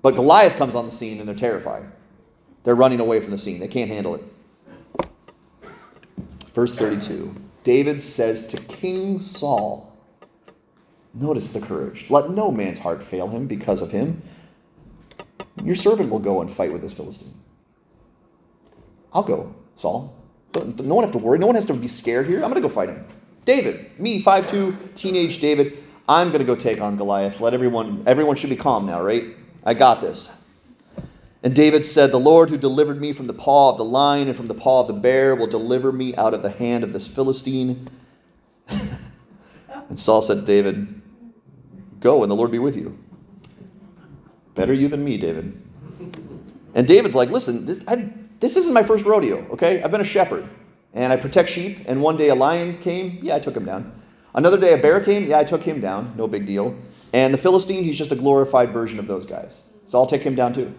But Goliath comes on the scene and they're terrified. They're running away from the scene. They can't handle it. Verse 32 David says to King Saul, Notice the courage. Let no man's heart fail him because of him. Your servant will go and fight with this Philistine. I'll go, Saul. No one have to worry. No one has to be scared here. I'm going to go fight him. David, me, 5'2, teenage David, I'm going to go take on Goliath. Let everyone, everyone should be calm now, right? I got this. And David said, The Lord who delivered me from the paw of the lion and from the paw of the bear will deliver me out of the hand of this Philistine. [laughs] and Saul said to David, Go, and the Lord be with you. Better you than me, David. And David's like, Listen, this, I, this isn't my first rodeo, okay? I've been a shepherd, and I protect sheep, and one day a lion came, yeah, I took him down. Another day a bear came, yeah, I took him down, no big deal. And the Philistine, he's just a glorified version of those guys. So I'll take him down too.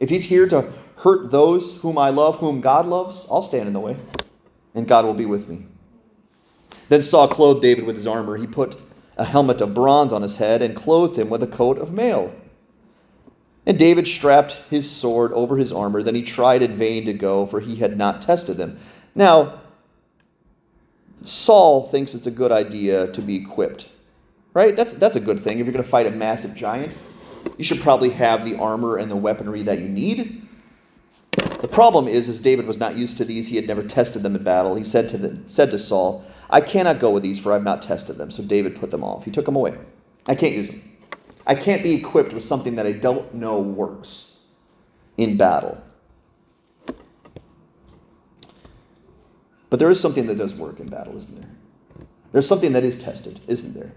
If he's here to hurt those whom I love, whom God loves, I'll stand in the way, and God will be with me. Then Saul clothed David with his armor. He put a helmet of bronze on his head and clothed him with a coat of mail. And David strapped his sword over his armor. Then he tried in vain to go, for he had not tested them. Now, Saul thinks it's a good idea to be equipped right? That's, that's a good thing. If you're going to fight a massive giant, you should probably have the armor and the weaponry that you need. The problem is, is David was not used to these. He had never tested them in battle. He said to, the, said to Saul, I cannot go with these, for I've not tested them. So David put them off. He took them away. I can't use them. I can't be equipped with something that I don't know works in battle. But there is something that does work in battle, isn't there? There's something that is tested, isn't there?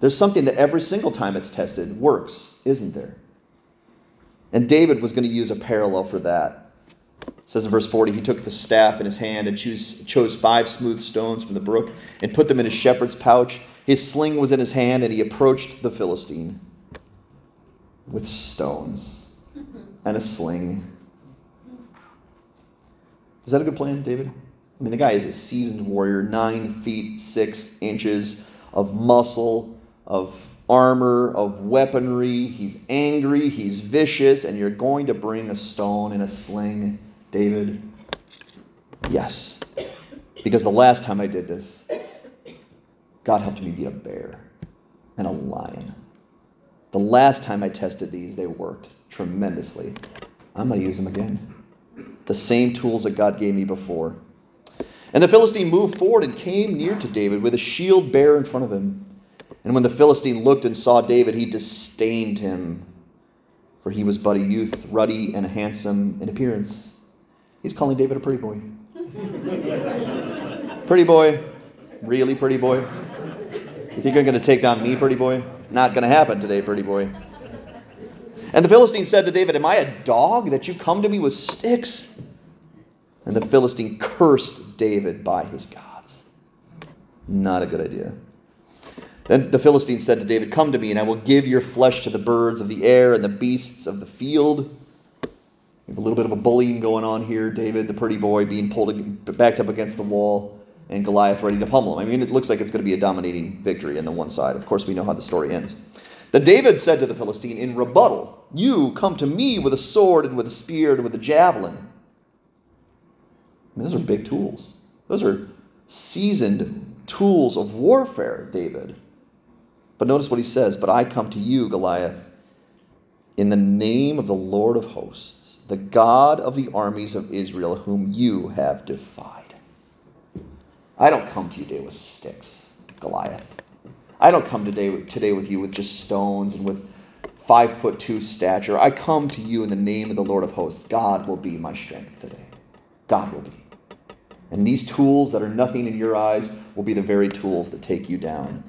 There's something that every single time it's tested works, isn't there? And David was going to use a parallel for that. Says in verse 40, he took the staff in his hand and choose, chose five smooth stones from the brook and put them in his shepherd's pouch. His sling was in his hand, and he approached the Philistine with stones and a sling. Is that a good plan, David? I mean, the guy is a seasoned warrior, nine feet six inches of muscle, of armor, of weaponry. He's angry, he's vicious, and you're going to bring a stone and a sling, David? Yes. Because the last time I did this, God helped me beat a bear and a lion. The last time I tested these, they worked tremendously. I'm going to use them again. The same tools that God gave me before. And the Philistine moved forward and came near to David with a shield bare in front of him. And when the Philistine looked and saw David, he disdained him, for he was but a youth, ruddy and handsome in appearance. He's calling David a pretty boy. pretty boy. Really pretty boy. You think you're going to take down me, pretty boy? Not going to happen today, pretty boy. And the Philistine said to David, Am I a dog that you come to me with sticks? And the Philistine cursed David by his gods. Not a good idea. Then the Philistine said to David, Come to me, and I will give your flesh to the birds of the air and the beasts of the field. We have a little bit of a bullying going on here. David, the pretty boy, being pulled backed up against the wall, and Goliath ready to pummel him. I mean, it looks like it's going to be a dominating victory on the one side. Of course, we know how the story ends. Then David said to the Philistine in rebuttal, You come to me with a sword and with a spear and with a javelin. I mean, those are big tools. Those are seasoned tools of warfare, David. But notice what he says But I come to you, Goliath, in the name of the Lord of hosts, the God of the armies of Israel, whom you have defied. I don't come to you today with sticks, Goliath. I don't come today, today with you with just stones and with five foot two stature. I come to you in the name of the Lord of hosts. God will be my strength today. God will be. And these tools that are nothing in your eyes will be the very tools that take you down.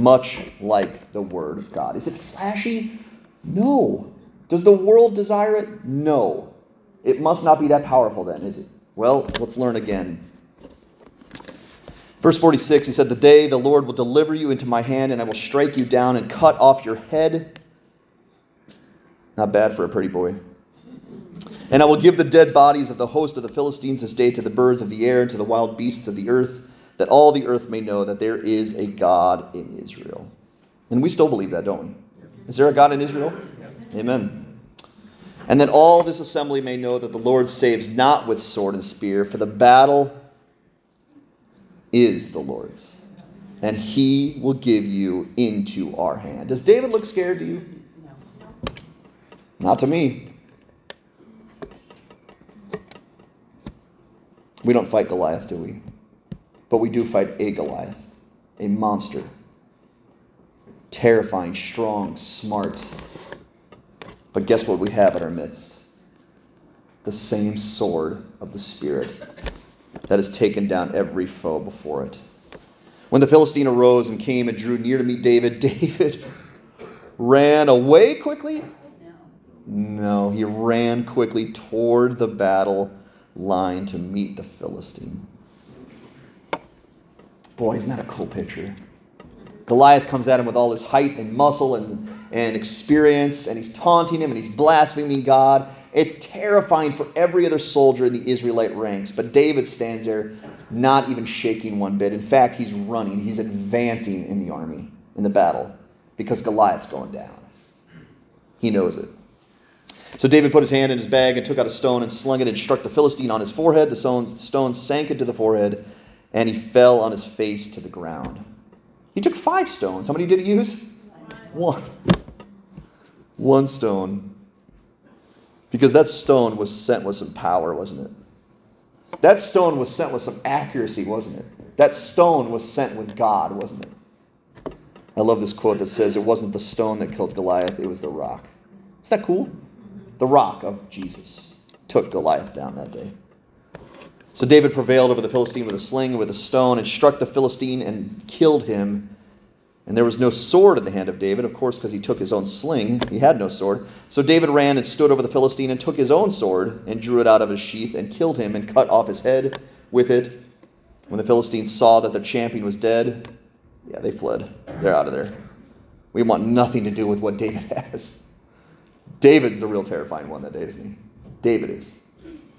Much like the Word of God. Is it flashy? No. Does the world desire it? No. It must not be that powerful then, is it? Well, let's learn again. Verse 46, he said, The day the Lord will deliver you into my hand, and I will strike you down and cut off your head. Not bad for a pretty boy. And I will give the dead bodies of the host of the Philistines this day to the birds of the air and to the wild beasts of the earth, that all the earth may know that there is a God in Israel. And we still believe that, don't we? Is there a God in Israel? Amen. And that all this assembly may know that the Lord saves not with sword and spear, for the battle is the Lord's. And he will give you into our hand. Does David look scared to you? No. Not to me. We don't fight Goliath, do we? But we do fight a Goliath, a monster. Terrifying, strong, smart. But guess what we have in our midst? The same sword of the Spirit that has taken down every foe before it. When the Philistine arose and came and drew near to meet David, [laughs] David ran away quickly? No, he ran quickly toward the battle line to meet the Philistine. Boy, isn't that a cool picture? Goliath comes at him with all his height and muscle and, and experience, and he's taunting him and he's blaspheming God. It's terrifying for every other soldier in the Israelite ranks, but David stands there not even shaking one bit. In fact, he's running, he's advancing in the army, in the battle, because Goliath's going down. He knows it. So David put his hand in his bag and took out a stone and slung it and struck the Philistine on his forehead. The stone sank into the forehead, and he fell on his face to the ground. He took five stones. How many did he use? One. One stone. Because that stone was sent with some power, wasn't it? That stone was sent with some accuracy, wasn't it? That stone was sent with God, wasn't it? I love this quote that says, It wasn't the stone that killed Goliath, it was the rock. Isn't that cool? The rock of Jesus took Goliath down that day. So David prevailed over the Philistine with a sling and with a stone and struck the Philistine and killed him and there was no sword in the hand of David, of course, because he took his own sling. He had no sword. So David ran and stood over the Philistine and took his own sword and drew it out of his sheath and killed him and cut off his head with it. When the Philistines saw that their champion was dead, yeah, they fled. They're out of there. We want nothing to do with what David [laughs] has. David's the real terrifying one that day, isn't he? David is,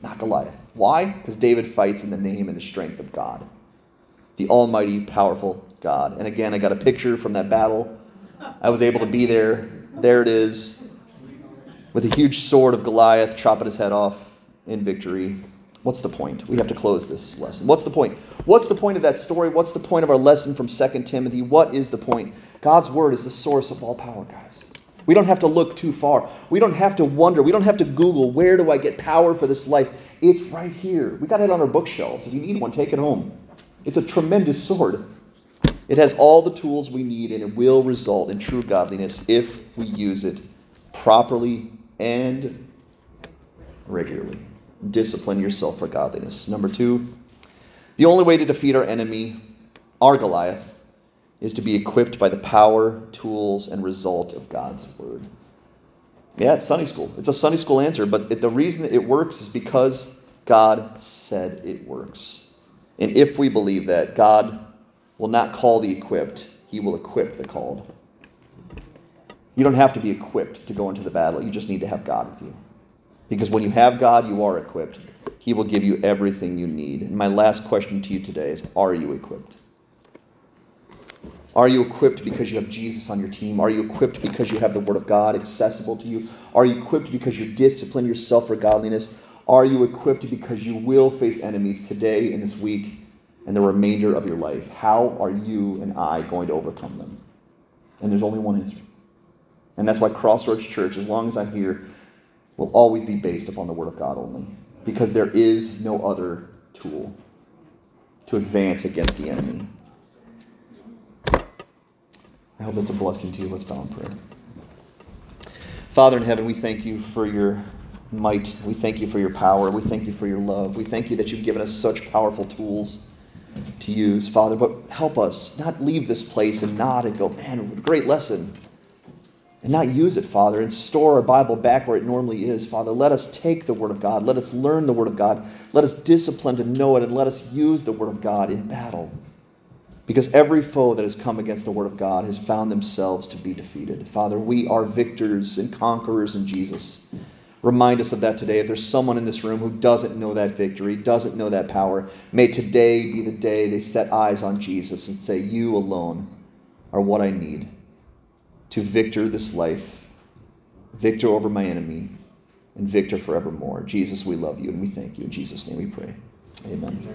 not Goliath. Why? Because David fights in the name and the strength of God, the almighty, powerful God. And again, I got a picture from that battle I was able to be there. There it is, with a huge sword of Goliath chopping his head off in victory. What's the point? We have to close this lesson. What's the point? What's the point of that story? What's the point of our lesson from 2 Timothy? What is the point? God's word is the source of all power, guys. We don't have to look too far. We don't have to wonder. We don't have to Google, where do I get power for this life? It's right here. We got it on our bookshelves. If you need one, take it home. It's a tremendous sword. It has all the tools we need, and it will result in true godliness if we use it properly and regularly. Discipline yourself for godliness. Number two, the only way to defeat our enemy, our Goliath, is to be equipped by the power, tools, and result of God's word. Yeah, it's Sunday school. It's a Sunday school answer, but it, the reason it works is because God said it works. And if we believe that, God will not call the equipped, He will equip the called. You don't have to be equipped to go into the battle, you just need to have God with you. Because when you have God, you are equipped. He will give you everything you need. And my last question to you today is Are you equipped? Are you equipped because you have Jesus on your team? Are you equipped because you have the Word of God accessible to you? Are you equipped because you discipline yourself for godliness? Are you equipped because you will face enemies today and this week and the remainder of your life? How are you and I going to overcome them? And there's only one answer. And that's why Crossroads Church, as long as I'm here, will always be based upon the Word of God only. Because there is no other tool to advance against the enemy. I hope that's a blessing to you. Let's bow in prayer. Father in heaven, we thank you for your might. We thank you for your power. We thank you for your love. We thank you that you've given us such powerful tools to use, Father. But help us not leave this place and nod and go, man, great lesson. And not use it, Father, and store our Bible back where it normally is, Father. Let us take the Word of God. Let us learn the Word of God. Let us discipline to know it, and let us use the Word of God in battle. Because every foe that has come against the Word of God has found themselves to be defeated. Father, we are victors and conquerors in Jesus. Remind us of that today. If there's someone in this room who doesn't know that victory, doesn't know that power, may today be the day they set eyes on Jesus and say, You alone are what I need to victor this life, victor over my enemy, and victor forevermore. Jesus, we love you and we thank you. In Jesus' name we pray. Amen.